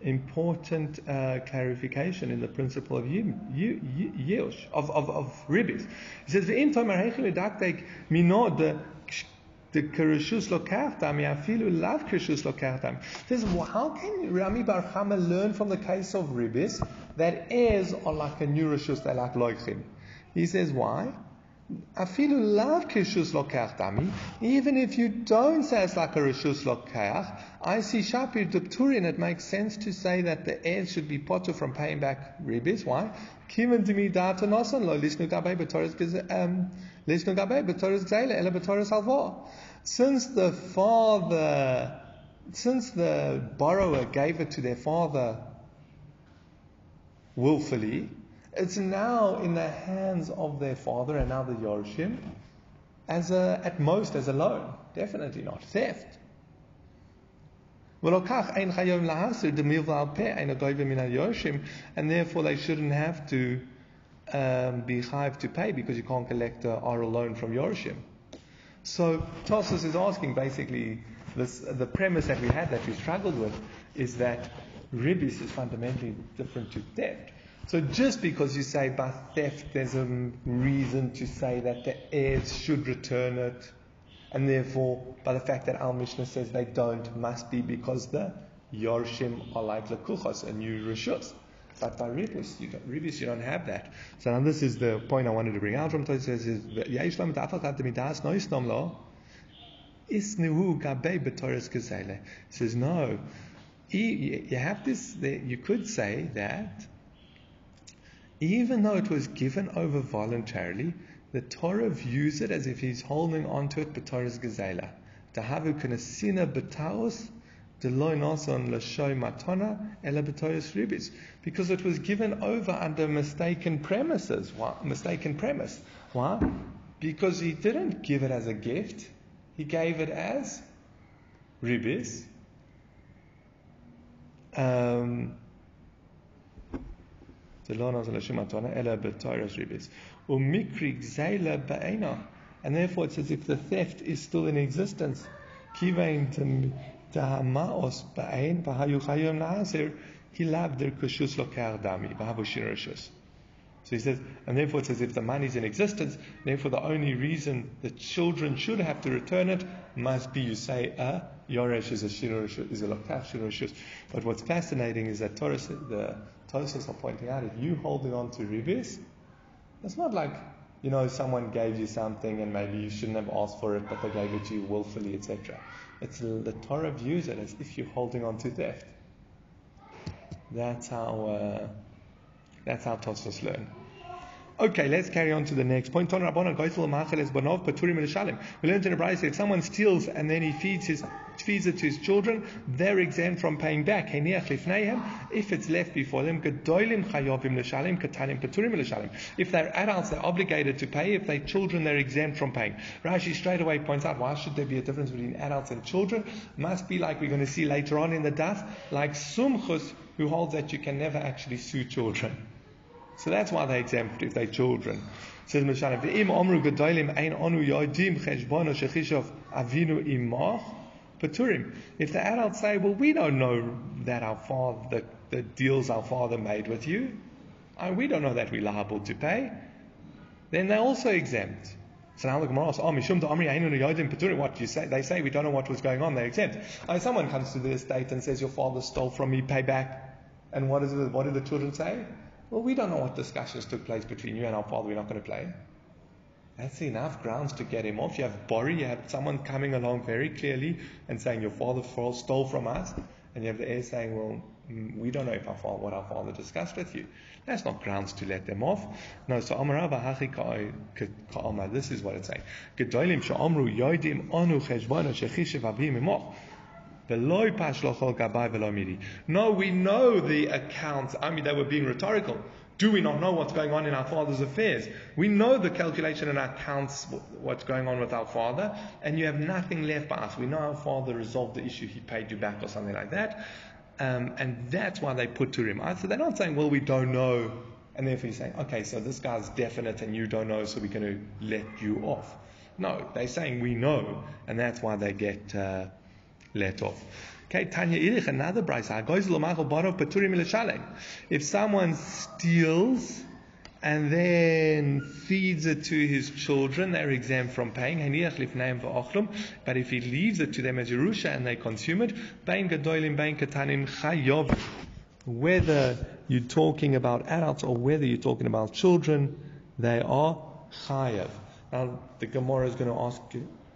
important uh, clarification in the principle of Yush, of, of, of Ribis. He says, the kereshus lokachtam yafilu lav kereshus lokachtam." Says, how can Rami Bar Chama learn from the case of Ribis that are like a they like loichim? He says, why? Afilu lav kishus lokach dami. Even if you don't say it's like a rishus lokach, I see shapir dupturin. It makes sense to say that the heirs should be potter from paying back ribis. Why? Kiven dimi data nosan lo lisnu gabe b'toris um, lisnu gabe b'toris gzeile ele b'toris alva. Since the father, since the borrower gave it to their father willfully, it's now in the hands of their father and now the as a, at most as a loan. Definitely not theft. And therefore they shouldn't have to um, be hive to pay because you can't collect a oral loan from Yorshim. So Tosfos is asking basically this, the premise that we had that we struggled with is that ribis is fundamentally different to theft. So just because you say by theft, there's a reason to say that the heirs should return it, and therefore, by the fact that Al Mishnah says they don't, must be because the Yorshim are like Lekuchos, and new Rishus. But by Ribis, you don't, Ribis, you don't have that. So now this is the point I wanted to bring out from Tosfos. B'toras gezele. Says no. You have this. You could say that even though it was given over voluntarily, the Torah views it as if he's holding on to it, but Torah's gazela. Tahavu kanasina betaos, deloy nason lashoy matana, ela betoyas ribis. Because it was given over under mistaken premises. Why? Mistaken premise. Why? Because he didn't give it as a gift, he gave it as ribis. Um, and therefore it's as if the theft is still in existence. So he says, and therefore it says if the money is in existence, therefore the only reason the children should have to return it must be, you say, a yoresh is a shirosh, is a lokach shirosh. But what's fascinating is that Torah, the Tosfos are pointing out, if you holding on to ribis, it's not like, you know, someone gave you something and maybe you shouldn't have asked for it, but they gave it to you willfully, etc. It's the Torah views it as if you're holding on to theft. That's how. Uh, that's how Tosfos learn. Okay, let's carry on to the next point. We learned in Brayse if someone steals and then he feeds his feeds it to his children, they're exempt from paying back. If it's left before them, if they're adults, they're obligated to pay. If they're children, they're exempt from paying. Rashi straight away points out why should there be a difference between adults and children? Must be like we're going to see later on in the daf, like Sumchus, who holds that you can never actually sue children. So that's why they're exempt if they're children. Says Mishnah, "Ve'im omru gedolim ein onu yodim cheshbono shechishov avinu imach paturim." If the adults say, "Well, we don't know that our father, the, the deals our father made with you, we don't know that we're liable to pay," then they're also exempt. So now the Gemara asks, "Oh, mishum amri paturim." What do you say? They say we don't know what was going on. They're exempt. Oh, someone comes to the estate and says, "Your father stole from me. Pay back." And what is it? What do the children say? Well, we don't know what discussions took place between you and our father. We're not going to play. That's enough grounds to get him off. You have Bori, you have someone coming along very clearly and saying your father stole from us, and you have the heir saying, well, mm, we don't know if our father, what our father discussed with you. That's not grounds to let them off. No, so this is what it's saying. No, we know the accounts. I mean, they were being rhetorical. Do we not know what's going on in our father's affairs? We know the calculation and our accounts, what's going on with our father, and you have nothing left by us. We know our father resolved the issue, he paid you back or something like that. Um, and that's why they put to him. So they're not saying, well, we don't know, and therefore you're saying, okay, so this guy's definite and you don't know, so we're going to let you off. No, they're saying we know, and that's why they get uh, let off. Okay, Tanya Irich, another brisa. If someone steals and then feeds it to his children, they're exempt from paying. But if he leaves it to them as Yerusha and they consume it, whether you're talking about adults or whether you're talking about children, they are chayav. Now, the Gemara is going to ask,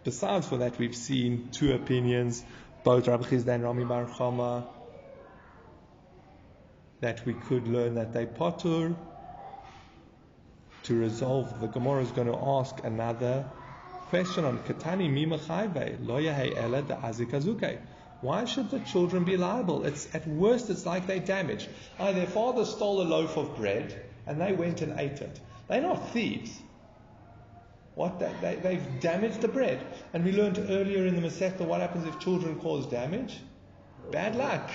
besides for that, we've seen two opinions both Rabbi Chisda and Rami Bar Chama, that we could learn that they potter. To resolve, the Gemara is going to ask another question on Katani de Azikazuke. Why should the children be liable? It's at worst it's like they damaged. Oh, their father stole a loaf of bread and they went and ate it. They're not thieves. What they, they, have damaged the bread. And we learned earlier in the Masechta what happens if children cause damage? Bad luck.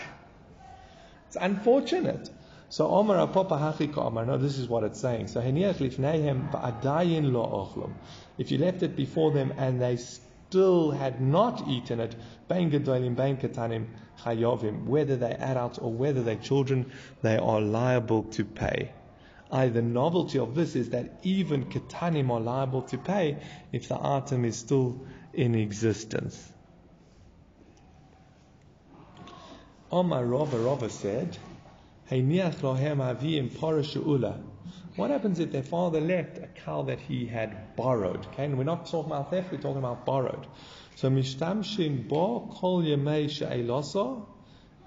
It's unfortunate. So Omar Hachika Omar, no, this is what it's saying. So If you left it before them and they still had not eaten it, Bangedwalim Bang Katanim Chayovim, whether they're adults or whether they're children, they are liable to pay. I, the novelty of this is that even ketanim are liable to pay if the item is still in existence. Omar Rava Rava said, what happens if their father left a cow that he had borrowed? Okay, and we're not talking about theft, we're talking about borrowed. So mishtamshim bo kol yemei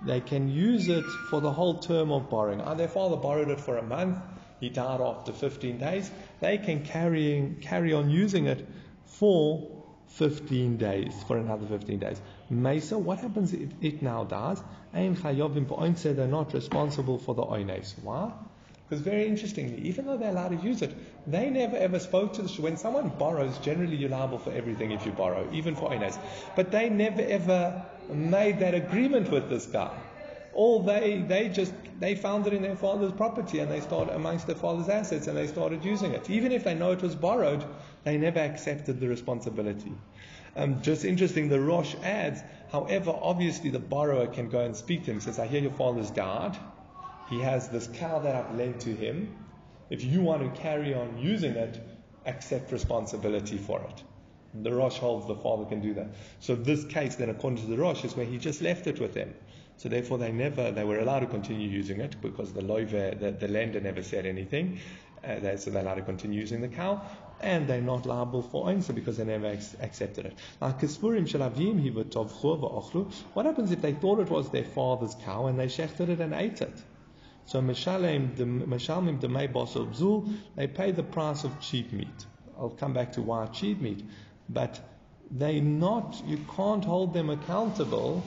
they can use it for the whole term of borrowing. Uh, their father borrowed it for a month, he died after 15 days, they can carry, carry on using it for 15 days, for another 15 days. Mesa, what happens if it now dies? They're not responsible for the oines. Why? Because very interestingly, even though they're allowed to use it, they never ever spoke to the when someone borrows. Generally, you're liable for everything if you borrow, even for oines. But they never ever made that agreement with this guy. All they they just they found it in their father's property and they started amongst their father's assets and they started using it. Even if they know it was borrowed, they never accepted the responsibility. Um, just interesting, the Rosh adds, however, obviously the borrower can go and speak to him. He says, I hear your father's died. He has this cow that I've lent to him. If you want to carry on using it, accept responsibility for it. The Rosh holds the father can do that. So this case, then, according to the Rosh, is where he just left it with them. So therefore, they never they were allowed to continue using it because the loive, the, the lender never said anything. Uh, they, so they're allowed to continue using the cow, and they're not liable for answer because they never ex- accepted it. What happens if they thought it was their father's cow and they shechted it and ate it? So Meshalem Demei Basel Bzul, they pay the price of cheap meat. I'll come back to why cheap meat, but they not you can't hold them accountable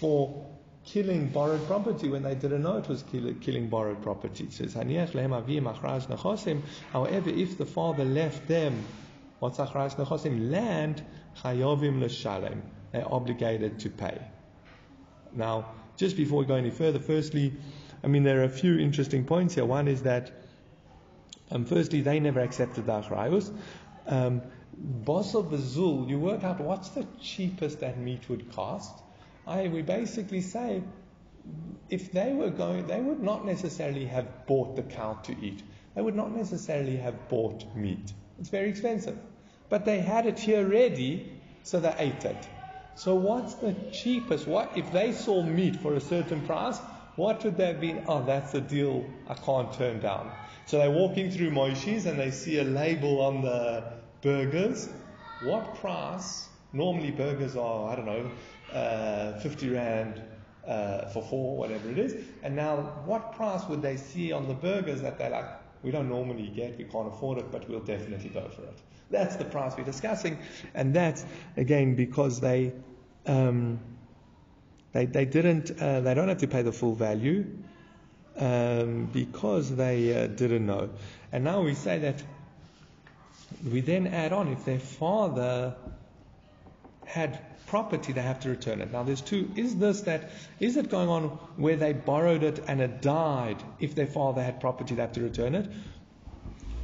for killing borrowed property when they didn't know it was kill, killing borrowed property. It says, However, if the father left them what's achras nechosim land, chayovim they're obligated to pay. Now, just before we go any further, firstly, I mean there are a few interesting points here. One is that, um, firstly, they never accepted the achrayus. Um, Boss of the Zul, you work out what's the cheapest that meat would cost I, we basically say if they were going, they would not necessarily have bought the cow to eat. They would not necessarily have bought meat. It's very expensive. But they had it here ready, so they ate it. So what's the cheapest? What if they saw meat for a certain price? What would have been? Oh, that's the deal I can't turn down. So they're walking through Moishi's and they see a label on the burgers. What price? Normally burgers are, I don't know, uh, 50 rand uh, for four, whatever it is. And now, what price would they see on the burgers that they're like, we don't normally get, we can't afford it, but we'll definitely go for it. That's the price we're discussing, and that's again because they um, they, they didn't uh, they don't have to pay the full value, um, because they uh, didn't know. And now we say that we then add on if their father had property, they have to return it. Now there's two. Is this that, is it going on where they borrowed it and it died? If their father had property, they have to return it?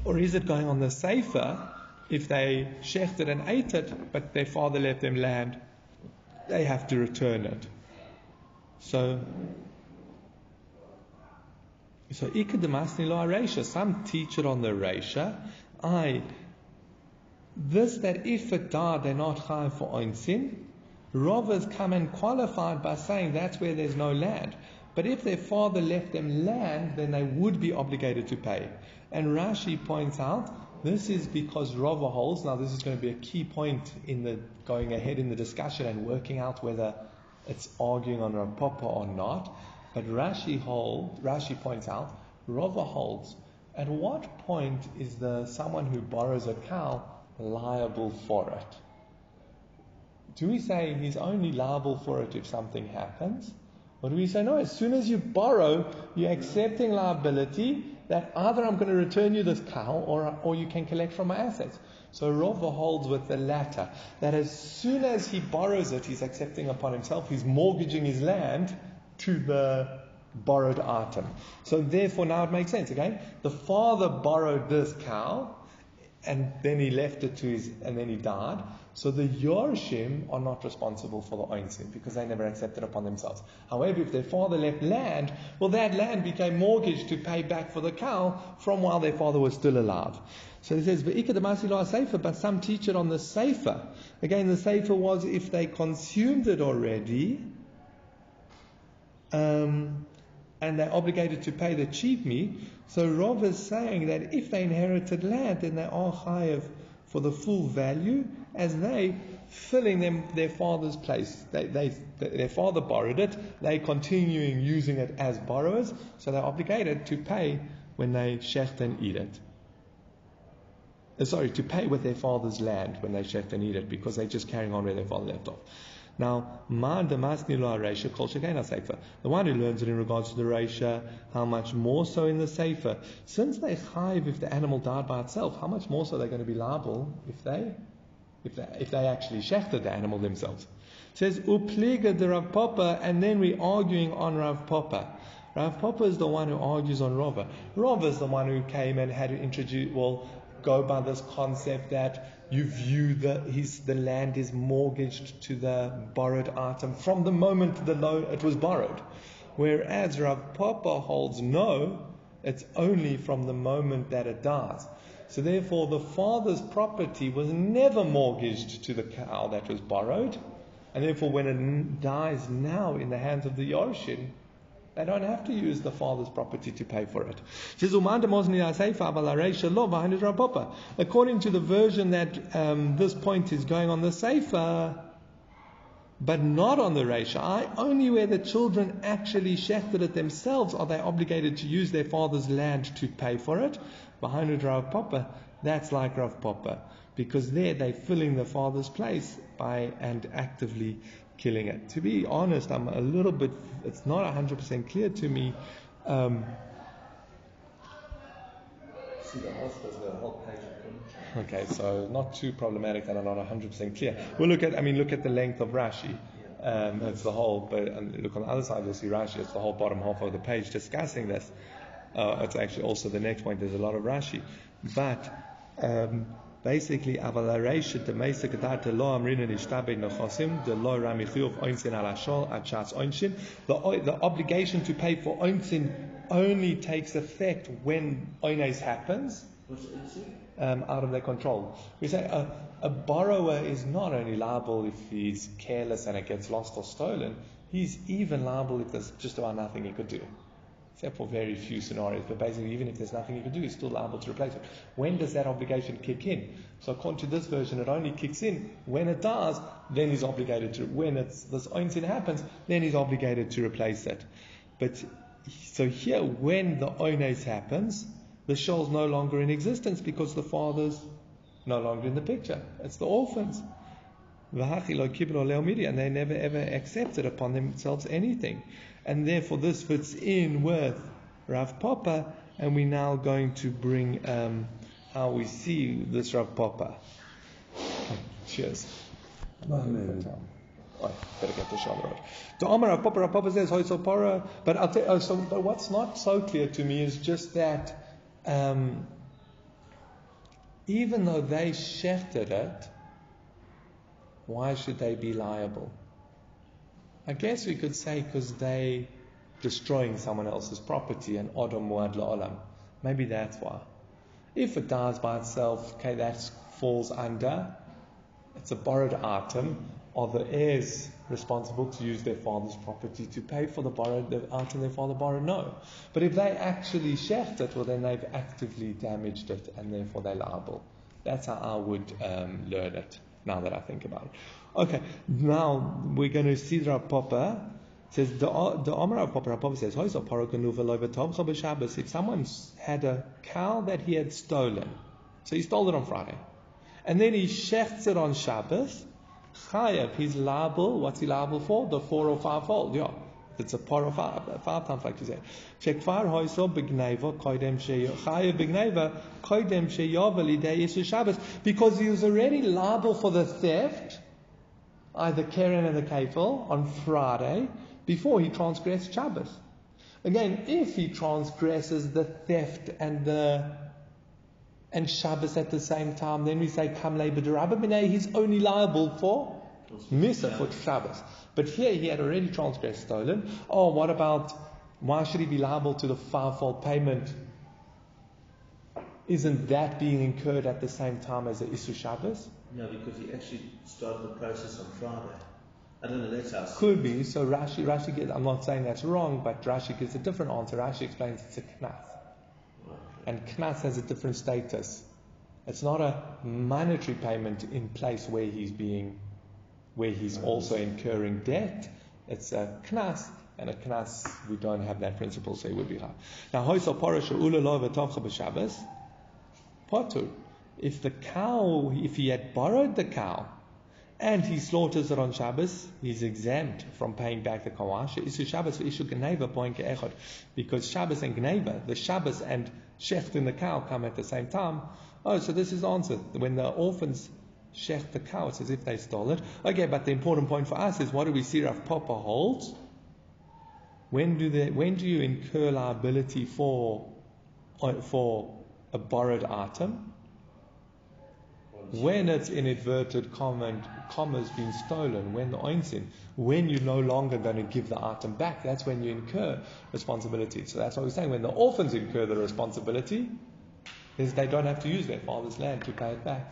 Or is it going on the safer if they shechted and ate it, but their father left them land, they have to return it. So, so ikademasni lo aresha. Some teach it on the resha. I this that if it died, they're not high for oinsin. Rovers come and qualified by saying that's where there's no land. But if their father left them land, then they would be obligated to pay. And Rashi points out this is because Rava holds. Now, this is going to be a key point in the going ahead in the discussion and working out whether it's arguing on Rav Papa or not. But Rashi hold, Rashi points out, Rava holds. At what point is the someone who borrows a cow liable for it? Do we say he's only liable for it if something happens? Or do we say no? As soon as you borrow, you're accepting liability that either I'm going to return you this cow or, or you can collect from my assets. So Rava holds with the latter, that as soon as he borrows it, he's accepting upon himself, he's mortgaging his land to the borrowed item. So therefore now it makes sense, okay? The father borrowed this cow, and then he left it to his, and then he died. So the Yorshim are not responsible for the Oinsim because they never accepted upon themselves. However, if their father left land, well, that land became mortgaged to pay back for the cow from while their father was still alive. So it says, but some teach it on the safer. Again, the safer was if they consumed it already, um, and they're obligated to pay the cheap meat. So Rav is saying that if they inherited land, then they are chayav for the full value as they filling them their father's place. They, they, their father borrowed it, they continuing using it as borrowers, so they're obligated to pay when they shecht and eat it. Uh, sorry, to pay with their father's land when they shecht and eat it, because they're just carrying on where their father left off. Now. The one who learns it in regards to the reisha, how much more so in the sefer? Since they chayv if the animal died by itself, how much more so are they going to be liable if they, if they, if they actually shechted the animal themselves? It says upliga de Rav Papa, and then we're arguing on Rav Papa. Rav Papa is the one who argues on Rava. Rava is the one who came and had to introduce, well, go by this concept that you view the, his, the land is mortgaged to the borrowed item from the moment the loan, it was borrowed. Whereas Rav Papa holds no, it's only from the moment that it dies. So therefore, the father's property was never mortgaged to the cow that was borrowed, and therefore, when it dies now in the hands of the Yorshin, they don't have to use the father's property to pay for it. According to the version that um, this point is going on the Sefer, but not on the Reisha, I, only where the children actually shechted it themselves are they obligated to use their father's land to pay for it. Behind Rav Papa, that's like Rav Papa, because there they're filling the father's place by and actively killing it. To be honest, I'm a little bit, it's not 100% clear to me. Um, okay, so not too problematic and I'm not 100% clear. We'll look at, I mean, look at the length of Rashi. Um, that's the whole, but look on the other side, you'll see Rashi, it's the whole bottom half of the page discussing this. Uh, it's actually also the next point, there's a lot of Rashi. But, um, Basically, the the obligation to pay for oinsin only takes effect when oines happens. Um, out of their control. We say a borrower is not only liable if he's careless and it gets lost or stolen, he's even liable if there's just about nothing he could do except for very few scenarios. But basically, even if there's nothing you can do, he's still liable to replace it. When does that obligation kick in? So according to this version, it only kicks in when it does. Then he's obligated to. When it's this oinsin happens, then he's obligated to replace it. But so here, when the oines happens, the shoal's no longer in existence because the father's no longer in the picture. It's the orphans. And they never ever accepted upon themselves anything. And therefore, this fits in with Rav Papa, and we're now going to bring um, how we see this Rav Papa. Cheers. Amen. Better get the on the Amar Rav Papa, Rav Papa says but I'll tell, oh, so, what's not so clear to me is just that um, even though they shechted it, why should they be liable? I guess we could say because they destroying someone else's property and Odom Muad La'olam. Maybe that's why. If it dies by itself, okay, that falls under. It's a borrowed item. Are the heirs responsible to use their father's property to pay for the borrowed the item their father borrowed? No. But if they actually shaft it, well, then they've actively damaged it, and therefore they're liable. That's how I would um, learn it. Now that I think about it. Okay, now we're going to see Rav Papa says the the Amar Rav Papa Papa says if someone had a cow that he had stolen, so he stole it on Friday, and then he shechts it on Shabbos, chayav he's liable. What's he liable for? The four or five fold, yeah. It's a par of five, uh, five times like you said. Shekfar hoiso begneva koidem sheyav begneva koidem sheyav alidei Shabbos because he was already liable for the theft either Keren and the Kefel on Friday before he transgressed Shabbos. Again, if he transgresses the theft and the and Shabbos at the same time, then we say Kam B'derabba he's only liable for Misa for Shabbos. But here he had already transgressed stolen. Oh, what about why should he be liable to the fivefold payment? Isn't that being incurred at the same time as the Isu Shabbos? No, because he actually started the process on Friday. I don't know, that's how. Could be. So Rashi, Rashi gives, I'm not saying that's wrong, but Rashi gives a different answer. Rashi explains it's a knas. And knas has a different status. It's not a monetary payment in place where he's being, where he's also incurring debt. It's a knas, and a knas, we don't have that principle, so it would be hard. Now, hoysal parasha ula lo b'shabbos, potur if the cow, if he had borrowed the cow and he slaughters it on Shabbos, he's exempt from paying back the kawash. Shabbos for. Because Shabbos and Gneva, the Shabbos and Shecht in the cow come at the same time. Oh, so this is answered. When the orphans shecht the cow, it's as if they stole it. Okay, but the important point for us is what do we see Rav Papa holds? When do they, when do you incur liability for uh, for a borrowed item? When it's in inverted commas being stolen, when the oinsin, when you're no longer going to give the item back, that's when you incur responsibility. So that's what we're saying. When the orphans incur the responsibility, is they don't have to use their father's land to pay it back.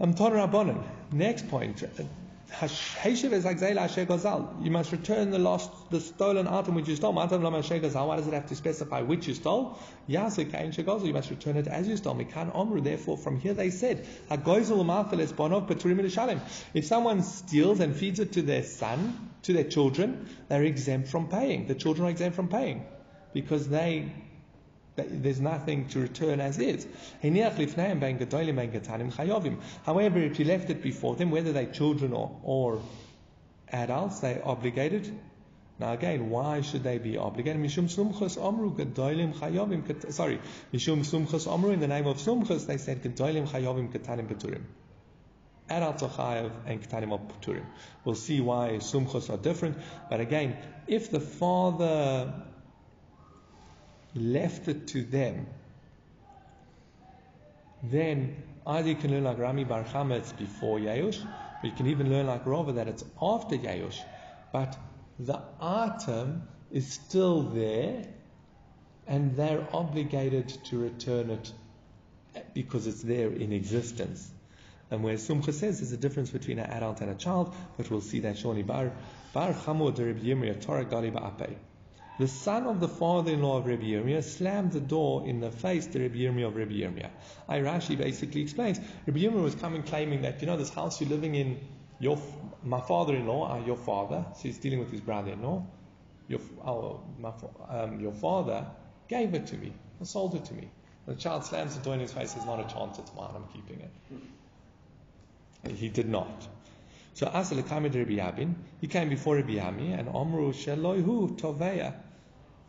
Um, Next point. You must return the lost, the stolen item which you stole. Why does it have to specify which you stole? You must return it as you stole. Therefore, from here they said, if someone steals and feeds it to their son, to their children, they're exempt from paying. The children are exempt from paying because they there's nothing to return as is. However, if you left it before them, whether they're children or, or adults, they're obligated. Now again, why should they be obligated? Mishum sumchus amru gedolim chayovim. Sorry, mishum sumchus amru. In the name of sumchus, they said gedolim chayovim ketanim peturim. Adults are chayav and ketanim are peturim. We'll see why sumchus are different. But again, if the father left it to them, then either you can learn like Rami Bar it's before Yayush, or you can even learn like Rava that it's after Yayush. But the item is still there, and they're obligated to return it because it's there in existence. And where Sumcha says there's a difference between an adult and a child, but we'll see that shortly. Bar Bar Chamud Reb Yirmiyah Torah Gali Ba'apei. The son of the father-in-law of Rabbi Yirmiyah slammed the door in the face to Rabbi Yirmiyah of Rabbi Yirmiyah. Rashi basically explains, Rabbi Yirmiyah was coming claiming that, you know, this house you're living in, your, my father-in-law, uh, your father, so he's dealing with his brother-in-law, your, uh, my, um, your father gave it to me, and sold it to me. The child slams the door in his face, There's not a chance, it's mine, I'm keeping it. He did not. So Asal to Rabbi Yabin, he came before Rabbi Yami, and Omru Sheloihu Toveya.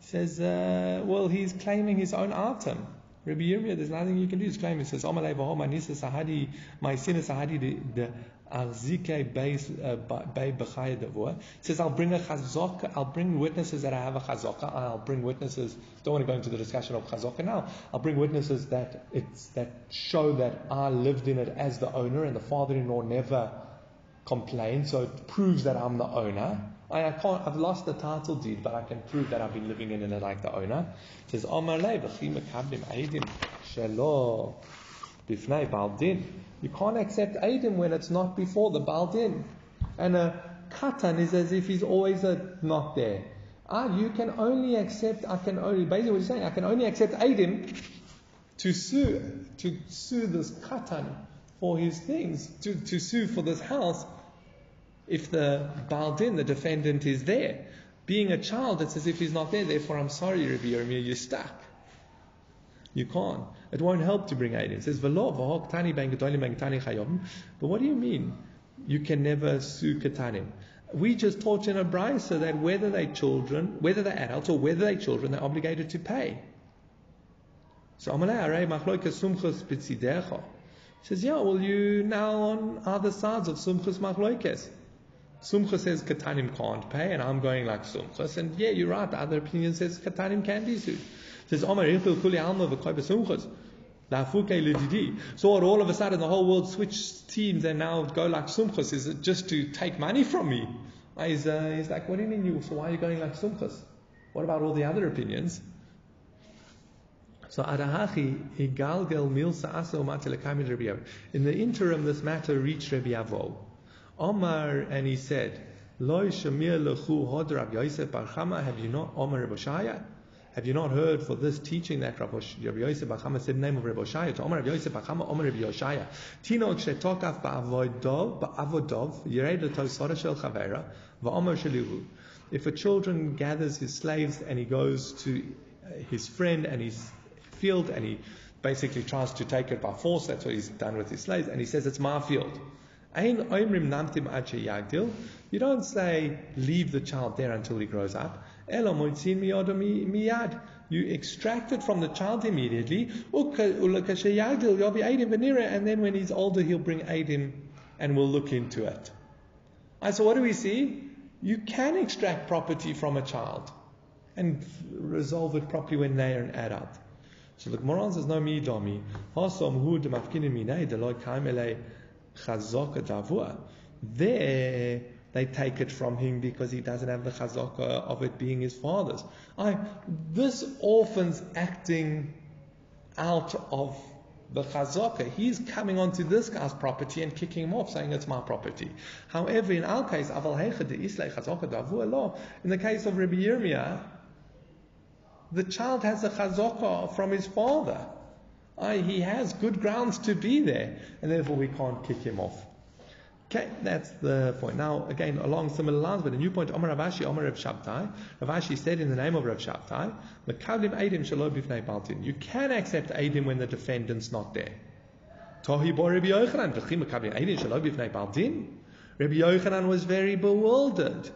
Says, uh, well, he's claiming his own item. Rabbi Yirmiyah, there's nothing you can do. He's claiming. He says, Amalei v'ho manisa sahadi, my sin is sahadi the arzike bay b'chaya devua. He says, I'll bring a chazaka, I'll bring witnesses that I have a chazaka. I'll bring witnesses, don't want to go into the discussion of chazaka now. I'll bring witnesses that it's, that show that I lived in it as the owner and the father-in-law never complained, so it proves that I'm the owner. I, I can't, I've lost the title deed, but I can prove that I've been living in it like the owner. It says, bifnei baldin. You can't accept eidim when it's not before the baldin. And a katan is as if he's always a, not there. Ah, you can only accept, I can only, basically what he's saying, I can only accept eidim to sue, to sue this katan for his things, to, to sue for this house if the Baldin, the defendant, is there. Being a child, it's as if he's not there, therefore I'm sorry, Rabbi Yirmiyah, you're stuck. You can't. It won't help to bring aid in. It says, But what do you mean? You can never sue katanim. We just taught in a brisa that whether they're children, whether they're adults or whether they're children, they're obligated to pay. So Bitzidecha. Says, yeah, well, you now on other sides of Sumchus Machloikes. Sumcha says Katanim can't pay, and I'm going like Sumchas. And yeah, you're right. The other opinion says Katanim can be sued. Says Omar Ichil Kuli Alma V'Koy B'Sumchas. So what, all of a sudden the whole world switched teams and now go like Sumchas? Is it just to take money from me? He's, uh, he's like, what do you mean you, so why are you going like Sumchas? What about all the other opinions? So Adahachi Igalgel Milsa Asa Umatilakaimid Rabbi In the interim, this matter reached Rabbi Avo. Omar, and he said, Loi Shamir Lechu Hod Rabbi Yosef Bar Chama, have you not, Omar Rabbi? Have you not heard for this teaching that Rabbi Yosef Bar Chama said the name of Rabbi? To Omar Rabbi Yosef Bar Chama, Omar Rabbi Yoshaya. Tino Kshetokaf Ba'avodov, Ba'avodov, Yered L'Tosora Shel Chavera, Va'omar Shelihu. If a children gathers his slaves and he goes to his friend and his field and he basically tries to take it by force, that's what he's done with his slaves, and he says, it's my field. You don't say, leave the child there until he grows up. You extract it from the child immediately. And then when he's older, he'll bring Adim and we'll look into it. And so what do we see? You can extract property from a child and resolve it properly when they are an adult. So the Gemara says, no mi domi. Chazaka davua. There, they take it from him because he doesn't have the chazaka uh, of it being his father's. I, this orphan's acting out of the chazaka. He's coming onto this guy's property and kicking him off, saying it's my property. However, in our case, aval chazaka in the case of Rabbi Yirmiyah, the child has a chazaka from his father. I, he has good grounds to be there, and therefore we can't kick him off. Okay, that's the point. Now, again, along similar lines, but a new point, Omar Rav Ashi, Omar Rav Shabtai. Rav Ashi said in the name of Rav Shabtai, Makavlim Eidim Shalom Bifnei Baltin. You can accept Eidim when the defendant's not there. Tohi Bo Rabbi Yochanan, V'chim Makavlim Eidim Shalom Bifnei Baltin. Rabbi Yochanan was very bewildered.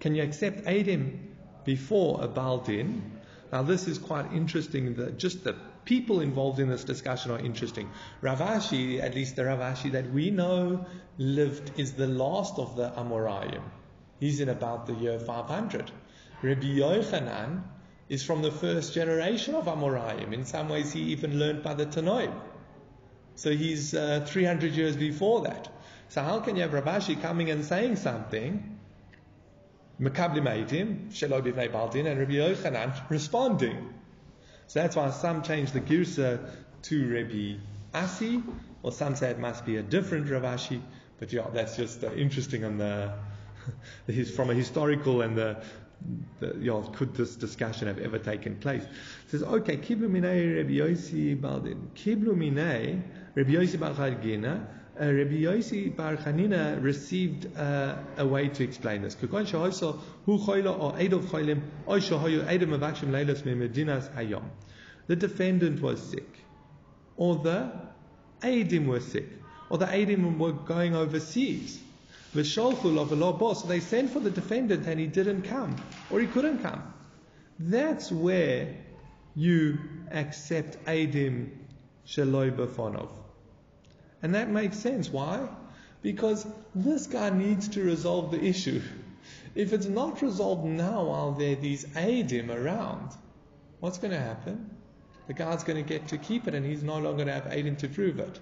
Can you accept Eidim before a Baldin? Now, this is quite interesting. That just the people involved in this discussion are interesting. Rav Ashi, at least the Rav Ashi that we know lived, is the last of the Amoraim. He's in about the year 500. Rabbi Yochanan is from the first generation of Amoraim. In some ways, he even learned by the Tanoim. So he's uh, 300 years before that. So how can you have Rav Ashi coming and saying something Makabli Maitim, Shelo Bivnei Baldin, and Rabbi Yochanan responding. So that's why some change the Girsa to Rabbi Asi, or some say it must be a different Rav Ashi, but yeah, that's just uh, interesting on the, from a historical and the, the you know, could this discussion have ever taken place? It says, okay, Kiblu Minei Rabbi Yosi Baldin, Kiblu Minei Rabbi Yosi Baldin, uh, Rabbi Yossi Bar Chanina received uh, a way to explain this. The defendant was sick, or the aidim were sick, or the aidim were going overseas. The V'sholchu lo v'lo bo. So they sent for the defendant and he didn't come, or he couldn't come. That's where you accept aidim Shaloi Bafonov. And that makes sense. Why? Because this guy needs to resolve the issue. If it's not resolved now while there are these Adim around, what's going to happen? The guy's going to get to keep it and he's no longer going to have Adim to prove it.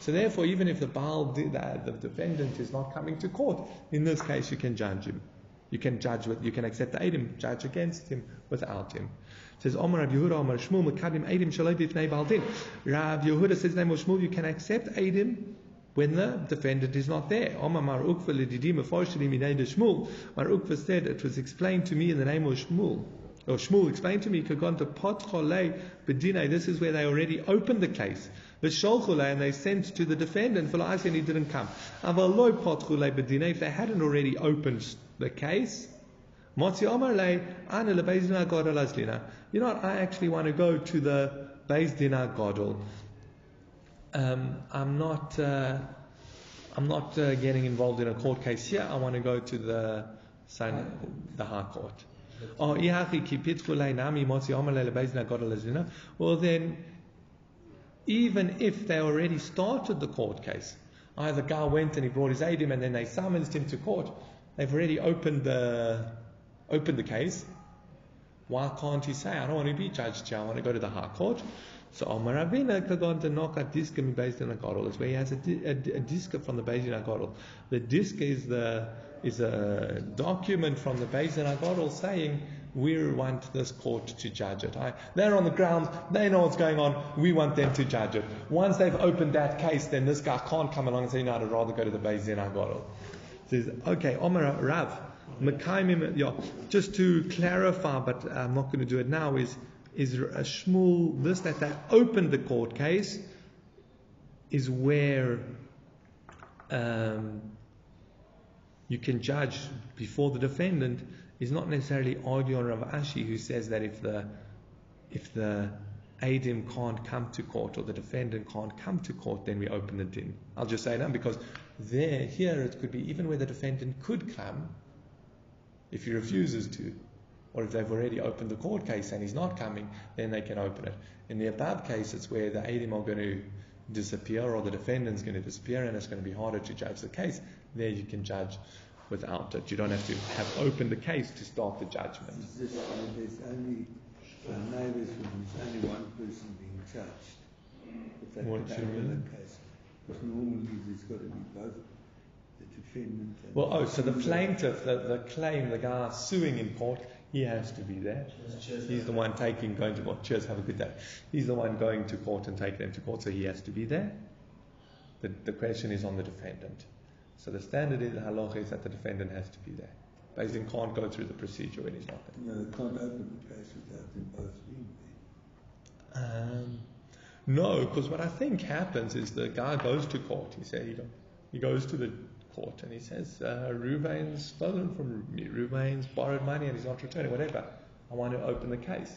So therefore, even if the Baal did that, the defendant is not coming to court, in this case you can judge him. You can judge with, you can accept the Adim, judge against him without him. Says Omar Rav Yehuda, Omar Shmuel, Mekadim Adim Shaloi Bifnei Baldin. Rav Yehuda says name of Shmuel, you can accept Adim when the defendant is not there. Omar Mar Ukva Lididim Afoshili Minei Shmuel. Mar Ukva said it was explained to me in the name of Shmuel. Or Shmuel explained to me, Kagon to Pot Bedine, this is where they already opened the case. The Sholchule, and they sent to the defendant, and he didn't come. Avaloi Pot Bedine, if they hadn't already opened the case, Motzi. You know what, I actually want to go to the Bezdina Godol. Um, I'm not, uh, I'm not uh, getting involved in a court case here. I want to go to the, the High Court. Oh, well then, even if they already started the court case, either guy went and he brought his aid him and then they summoned him to court, they've already opened the, opened the case. Why can't he say, I don't want to be judged here, I want to go to the High Court? So oh, Omar Rabina kagon to knock disk in based in a gadol. It's where he has a, a, a from the Beis in a The disc is the is a document from the Beis in a saying we want this court to judge it. I, they're on the ground, they know what's going on, we want them to judge it. Once they've opened that case, then this guy can't come along and say, no, I'd rather go to the Beis in Agadol. Says, okay, Omar Rav, yeah, just to clarify, but I'm not going to do it now, is is a Shmuel, this, that, that opened the court case, is where um, you can judge before the defendant is not necessarily arguing Rav Ashi who says that if the if the Adim can't come to court or the defendant can't come to court, then we open the din. I'll just say that because there, here, it could be even where the defendant could come, if he refuses to, or if they've already opened the court case and he's not coming, then they can open it. In the above case, it's where the Adim are going to disappear or the defendant's going to disappear and it's going to be harder to judge the case. There you can judge without it. You don't have to have opened the case to start the judgment. Is this, there's only uh, there's only one person being judged. If that what do you mean? Case. Normally there's got to be both defendant Well, oh, so the plaintiff, the, the claim, the guy suing in court, he has to be there. He's the one taking, going to court. Cheers, have a good day. He's the one going to court and taking them to court, so he has to be there. The, the question is on the defendant. So the standard in the halacha is that the defendant has to be there. Basically, can't go through the procedure when he's not there. No, they can't open the case without them both being there. Um, no, because what I think happens is the guy goes to court. He said he, he goes to the court and he says, uh, Ruvain's stolen from me, Ruvain's borrowed money and he's not returning, whatever. I want to open the case.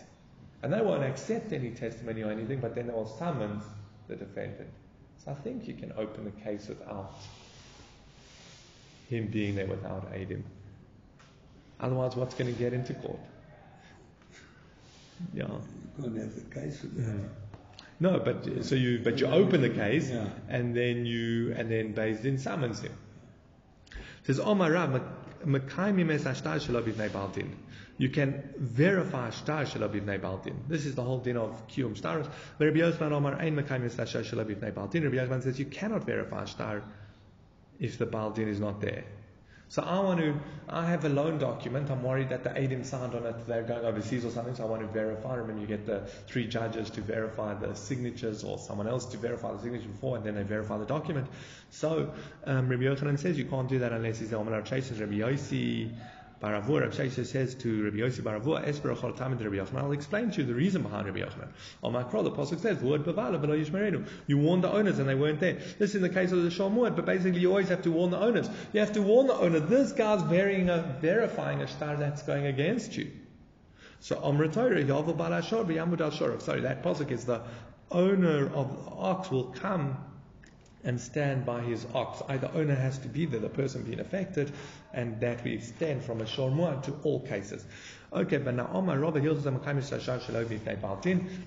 And they won't accept any testimony or anything, but then they will summons the defendant. So I think you can open the case without him being there, without aiding. Otherwise, what's going to get into court? Yeah. You can't have the case without mm. No, but so you but you open the case yeah. and then you and then Beis Din summons him says, Omar Rav, you can verify shtar shel b'nei baldin. This is the whole din of kiyum shtar. But Rabbi Yochanan Omar ein mekayim shtar shel b'nei baldin. Rabbi Yochanan says you cannot verify shtar if the baldin is not there. So I want to, I have a loan document. I'm worried that the Adim signed on it. They're going overseas or something. So I want to verify. them. And you get the three judges to verify the signatures or someone else to verify the signature before, and then they verify the document. So um, Rabbi Yochanan says you can't do that unless he's the Omer Chases. Rabbi Yossi Baravur, Rabbi Shaisha says to Rabbi Yossi Baravur, Esper Achol Tamid Rabbi Yochanan. I'll explain to you the reason behind Rabbi Yochanan. On my the Pasuk says, Word Bavala, Belo Yishmerenu. You warned the owners and they weren't there. This is the case of the Shalmuad, but basically you always have to warn the owners. You have to warn the owner, this guy's a, verifying a star that's going against you. So Amr Torah, Yavel Balashor, Yamud Al Sorry, that Pasuk is the owner of the ox will come and stand by his ox. Either owner has to be there, the person being affected, and that we extend from a shormua to all cases. Okay, but now Omar Rava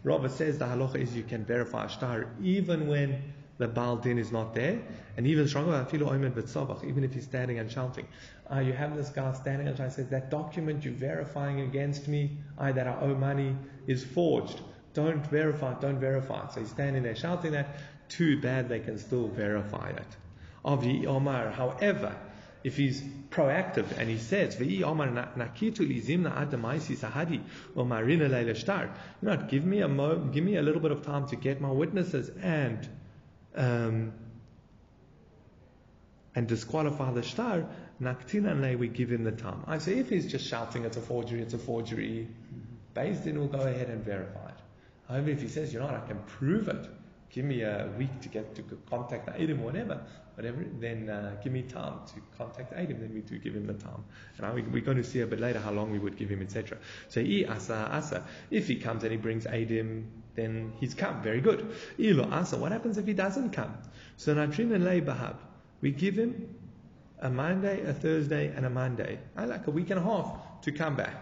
Rava says the halacha is you can verify a star even when the Baal Din is not there, and even stronger, even if he's standing and shouting. Uh, you have this guy standing and says, That document you're verifying against me, I that I owe money, is forged. Don't verify, don't verify. So he's standing there shouting that. Too bad they can still verify it. Of Omar, however, if he's proactive and he says, "V'i Omar nakitu lizimna adamaisi sahadi Omarina leila shtar," you know, give me a mo- give me a little bit of time to get my witnesses and um, and disqualify the shtar. Naktinanle, we give him the time. I say, if he's just shouting, it's a forgery, it's a forgery. Beis Din will go ahead and verify it. However, if he says, you know what, I can prove it, give me a week to get to contact the or whatever, whatever, then uh, give me time to contact the Adam, then we do give him the time. And we, are going to see a bit later how long we would give him, etc. So, i asa asa. If he comes and he brings Adam, then he's come. Very good. Ilo asa. What happens if he doesn't come? So, natrin and bahab. We give him a Monday, a Thursday, and a Monday. I like a week and a half to come back.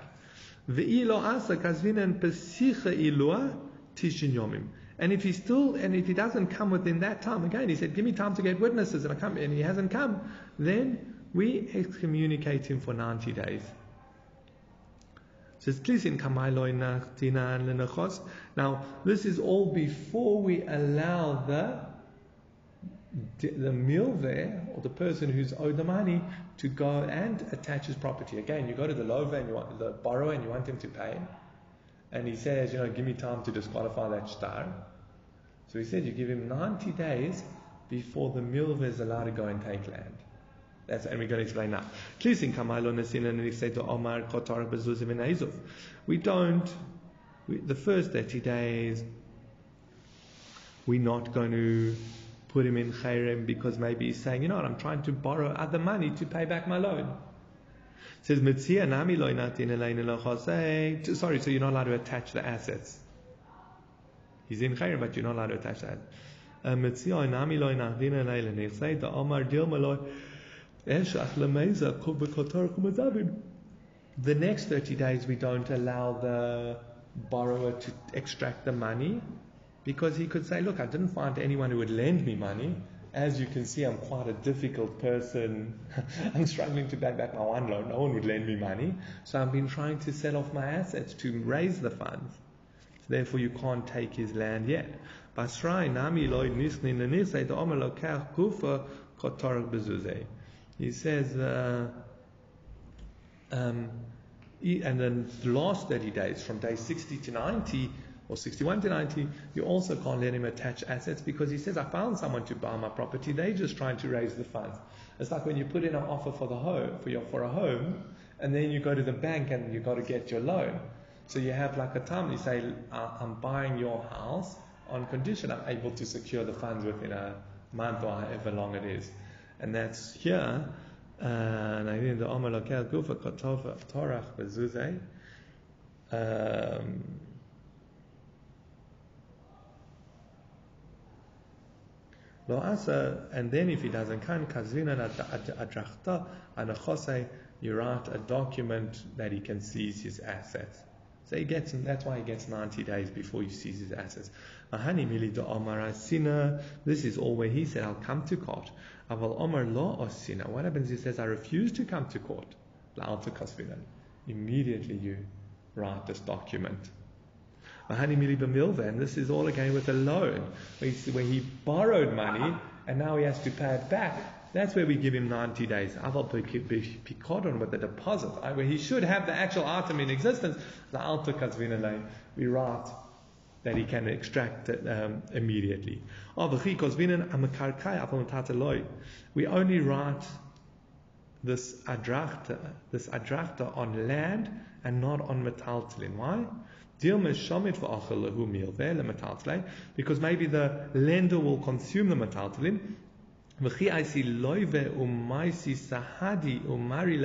Ve'ilo asa kazvinan pesicha ilua tishin yomim. And if he still, and if he doesn't come within that time, again, he said, give me time to get witnesses, and I come, and he hasn't come, then we excommunicate him for 90 days. Now, this is all before we allow the the milveh, or the person who's owed the money, to go and attach his property. Again, you go to the lova and you want the borrower and you want him to pay, and he says, you know, give me time to disqualify that star. So he said, you give him 90 days before the milveh is allowed to go and take land. That's, and we're going to explain now. We don't, we, the first 30 days, we're not going to put him in Khairem because maybe he's saying, you know what, I'm trying to borrow other money to pay back my loan. It says, Sorry, so you're not allowed to attach the assets. He's in Khairem, but you're not to attach that. Um, Leina. the ah, Omar. The next 30 days, we don't allow the borrower to extract the money because he could say, Look, I didn't find anyone who would lend me money. As you can see, I'm quite a difficult person. I'm struggling to pay back my one loan. No one would lend me money. So I've been trying to sell off my assets to raise the funds. Therefore, you can't take his land yet. He says, uh, um, and then the last 30 days, from day 60 to 90, or 61 to 90, you also can't let him attach assets because he says, I found someone to buy my property. They're just trying to raise the funds. It's like when you put in an offer for the home, for your, for a home, and then you go to the bank and you got to get your loan. So you have like a time, you say, I'm buying your house on condition I'm able to secure the funds within a month or however long it is. And that's here, uh, and then if he doesn't come, kazvina adrachta anachosei, you write a document that he can seize his assets. So he gets, that's why he gets 90 days before he seizes his assets. This is all where he said, I'll come to court. Aval omar lo osina. What happens? He says, I refuse to come to court. Immediately you write this document. And this is all again with a loan, where he borrowed money and now he has to pay it back. That's where we give him 90 days. Aval Picodon with the deposit, where he should have the actual item in existence. We write that he can extract it um, immediately. We only write this adrachta, this adrachta on land and not on metaltalin. Why? Because maybe the lender will consume the וכי לויבה ומייסי סהדי ומרי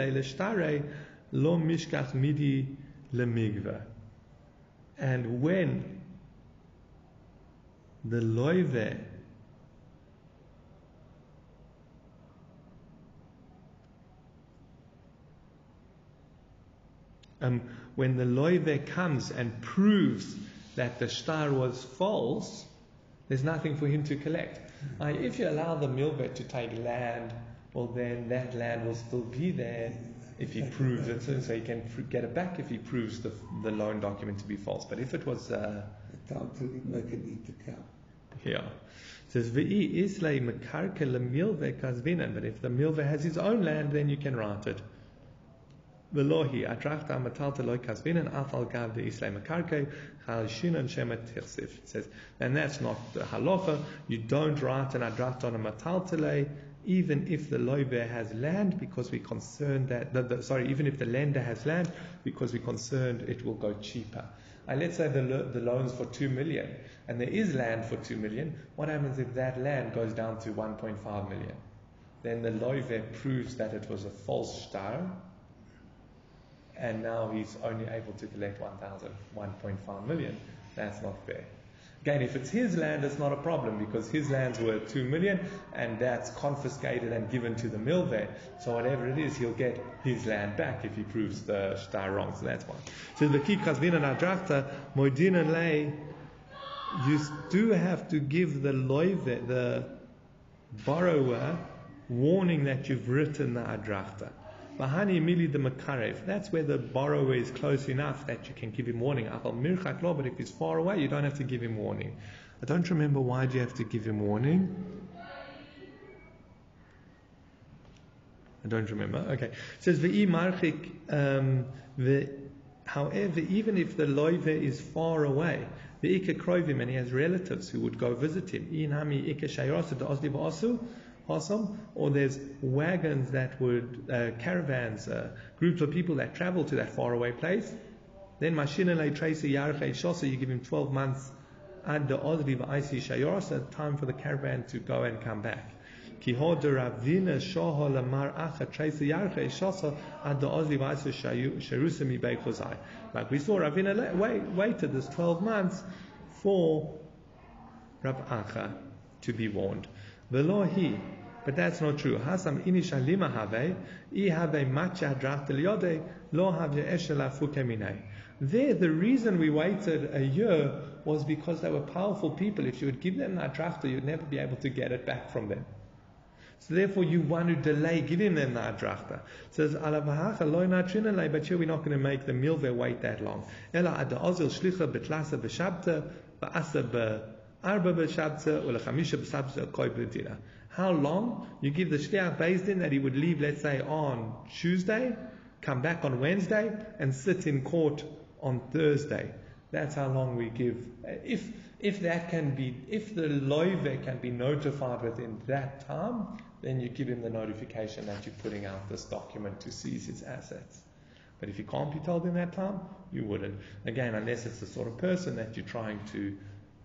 לא משכח מידי And when the loive um, when the loive comes and proves that the star was false, there's nothing for him to collect. Uh, if you allow the milvet to take land, well, then that land will still be there if he proves it, so he can pr- get it back if he proves the, the loan document to be false. But if it was, uh, Time to make it eat the cow. yeah. It says, V'i islay kazvinan. But if the milve has his own land, then you can write it. Velohi atrachta matalta loy afal gav de islay shinan shema tirsif. It says, and that's not the halacha. You don't write an adracht on a mataltale, even if the loiver has land, because we're concerned that, the, the, sorry, even if the lender has land, because we're concerned it will go cheaper. And let's say the, lo- the loan's for 2 million and there is land for 2 million. What happens if that land goes down to 1.5 million? Then the loive proves that it was a false star and now he's only able to collect 1,000, 1.5 million. That's not fair. Again, if it's his land, it's not a problem because his land's worth 2 million and that's confiscated and given to the milve. So whatever it is, he'll get his land back if he proves the star wrong. So that's fine. So the key kasvina nadrachta, moidina lay, you do have to give the loive, the borrower, warning that you've written the adrachta. Bahani mili the makarev. That's where the borrower is close enough that you can give him warning. Apal mirchak lo, but if he's far away, you don't have to give him warning. I don't remember why do you have to give him warning. I don't remember. Okay. It says ve'i marchik. Um, the, however, even if the loive is far away, the ika krovim and he has relatives who would go visit him. Inami ika shayrasa da osli Awesome. Or there's wagons that would, uh, caravans, uh, groups of people that travel to that faraway place. Then Mashinale Tracy Yarche Shosa, you give him 12 months ad the Ozri V'Aisi Shayorsa, time for the caravan to go and come back. Kihoda Ravina Shoho Lamar Acha the Ozri V'Aisi Beichozai. Like we saw, Ravina wait, waited this 12 months for Rav Acha to be warned. Velohi, but that's not true. Hasam inisha lima have, i have macha draft lo have eshela. There, the reason we waited a year was because they were powerful people. If you would give them that draft, you'd never be able to get it back from them. So therefore, you want to delay giving them that drachta. Says alavahacha loy but here we're not going to make the milve wait that long. Ela ad ozil shlicha betlasa b'shabta ba'asa arba b'shabta ulechamisha b'shabta koy. How long? You give the shliach based in that he would leave, let's say, on Tuesday, come back on Wednesday, and sit in court on Thursday. That's how long we give. If if that can be, if the loive can be notified within that time, then you give him the notification that you're putting out this document to seize his assets. But if you can't be told in that time, you wouldn't. Again, unless it's the sort of person that you're trying to,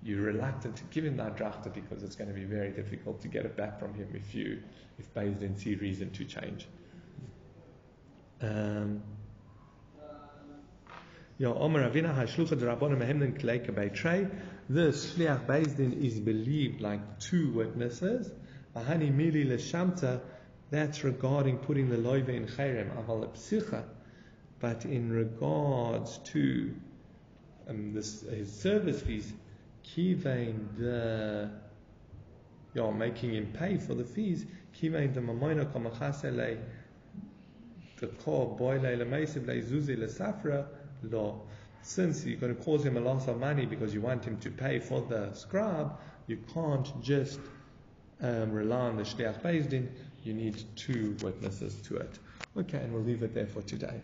you're reluctant to give him that drachta because it's going to be very difficult to get it back from him if you, if Din see reason to change. Um. This Shliach Beis Din is believed like two witnesses. Ahani Mili Leshamta, that's regarding putting the loive in Cherem, Aval Psicha. But in regards to um, this, his service fees, The yeah, making him pay for the fees, Kivain the Mamoina Kamachasele, the Kor Boile Lemeisiv Leizuzi Lesafra, law. Since you're going to cause him a loss of money because you want him to pay for the scrub, you can't just um, rely on the Shliach Beis Din. You need two witnesses to it. Okay, and we'll leave it there for today.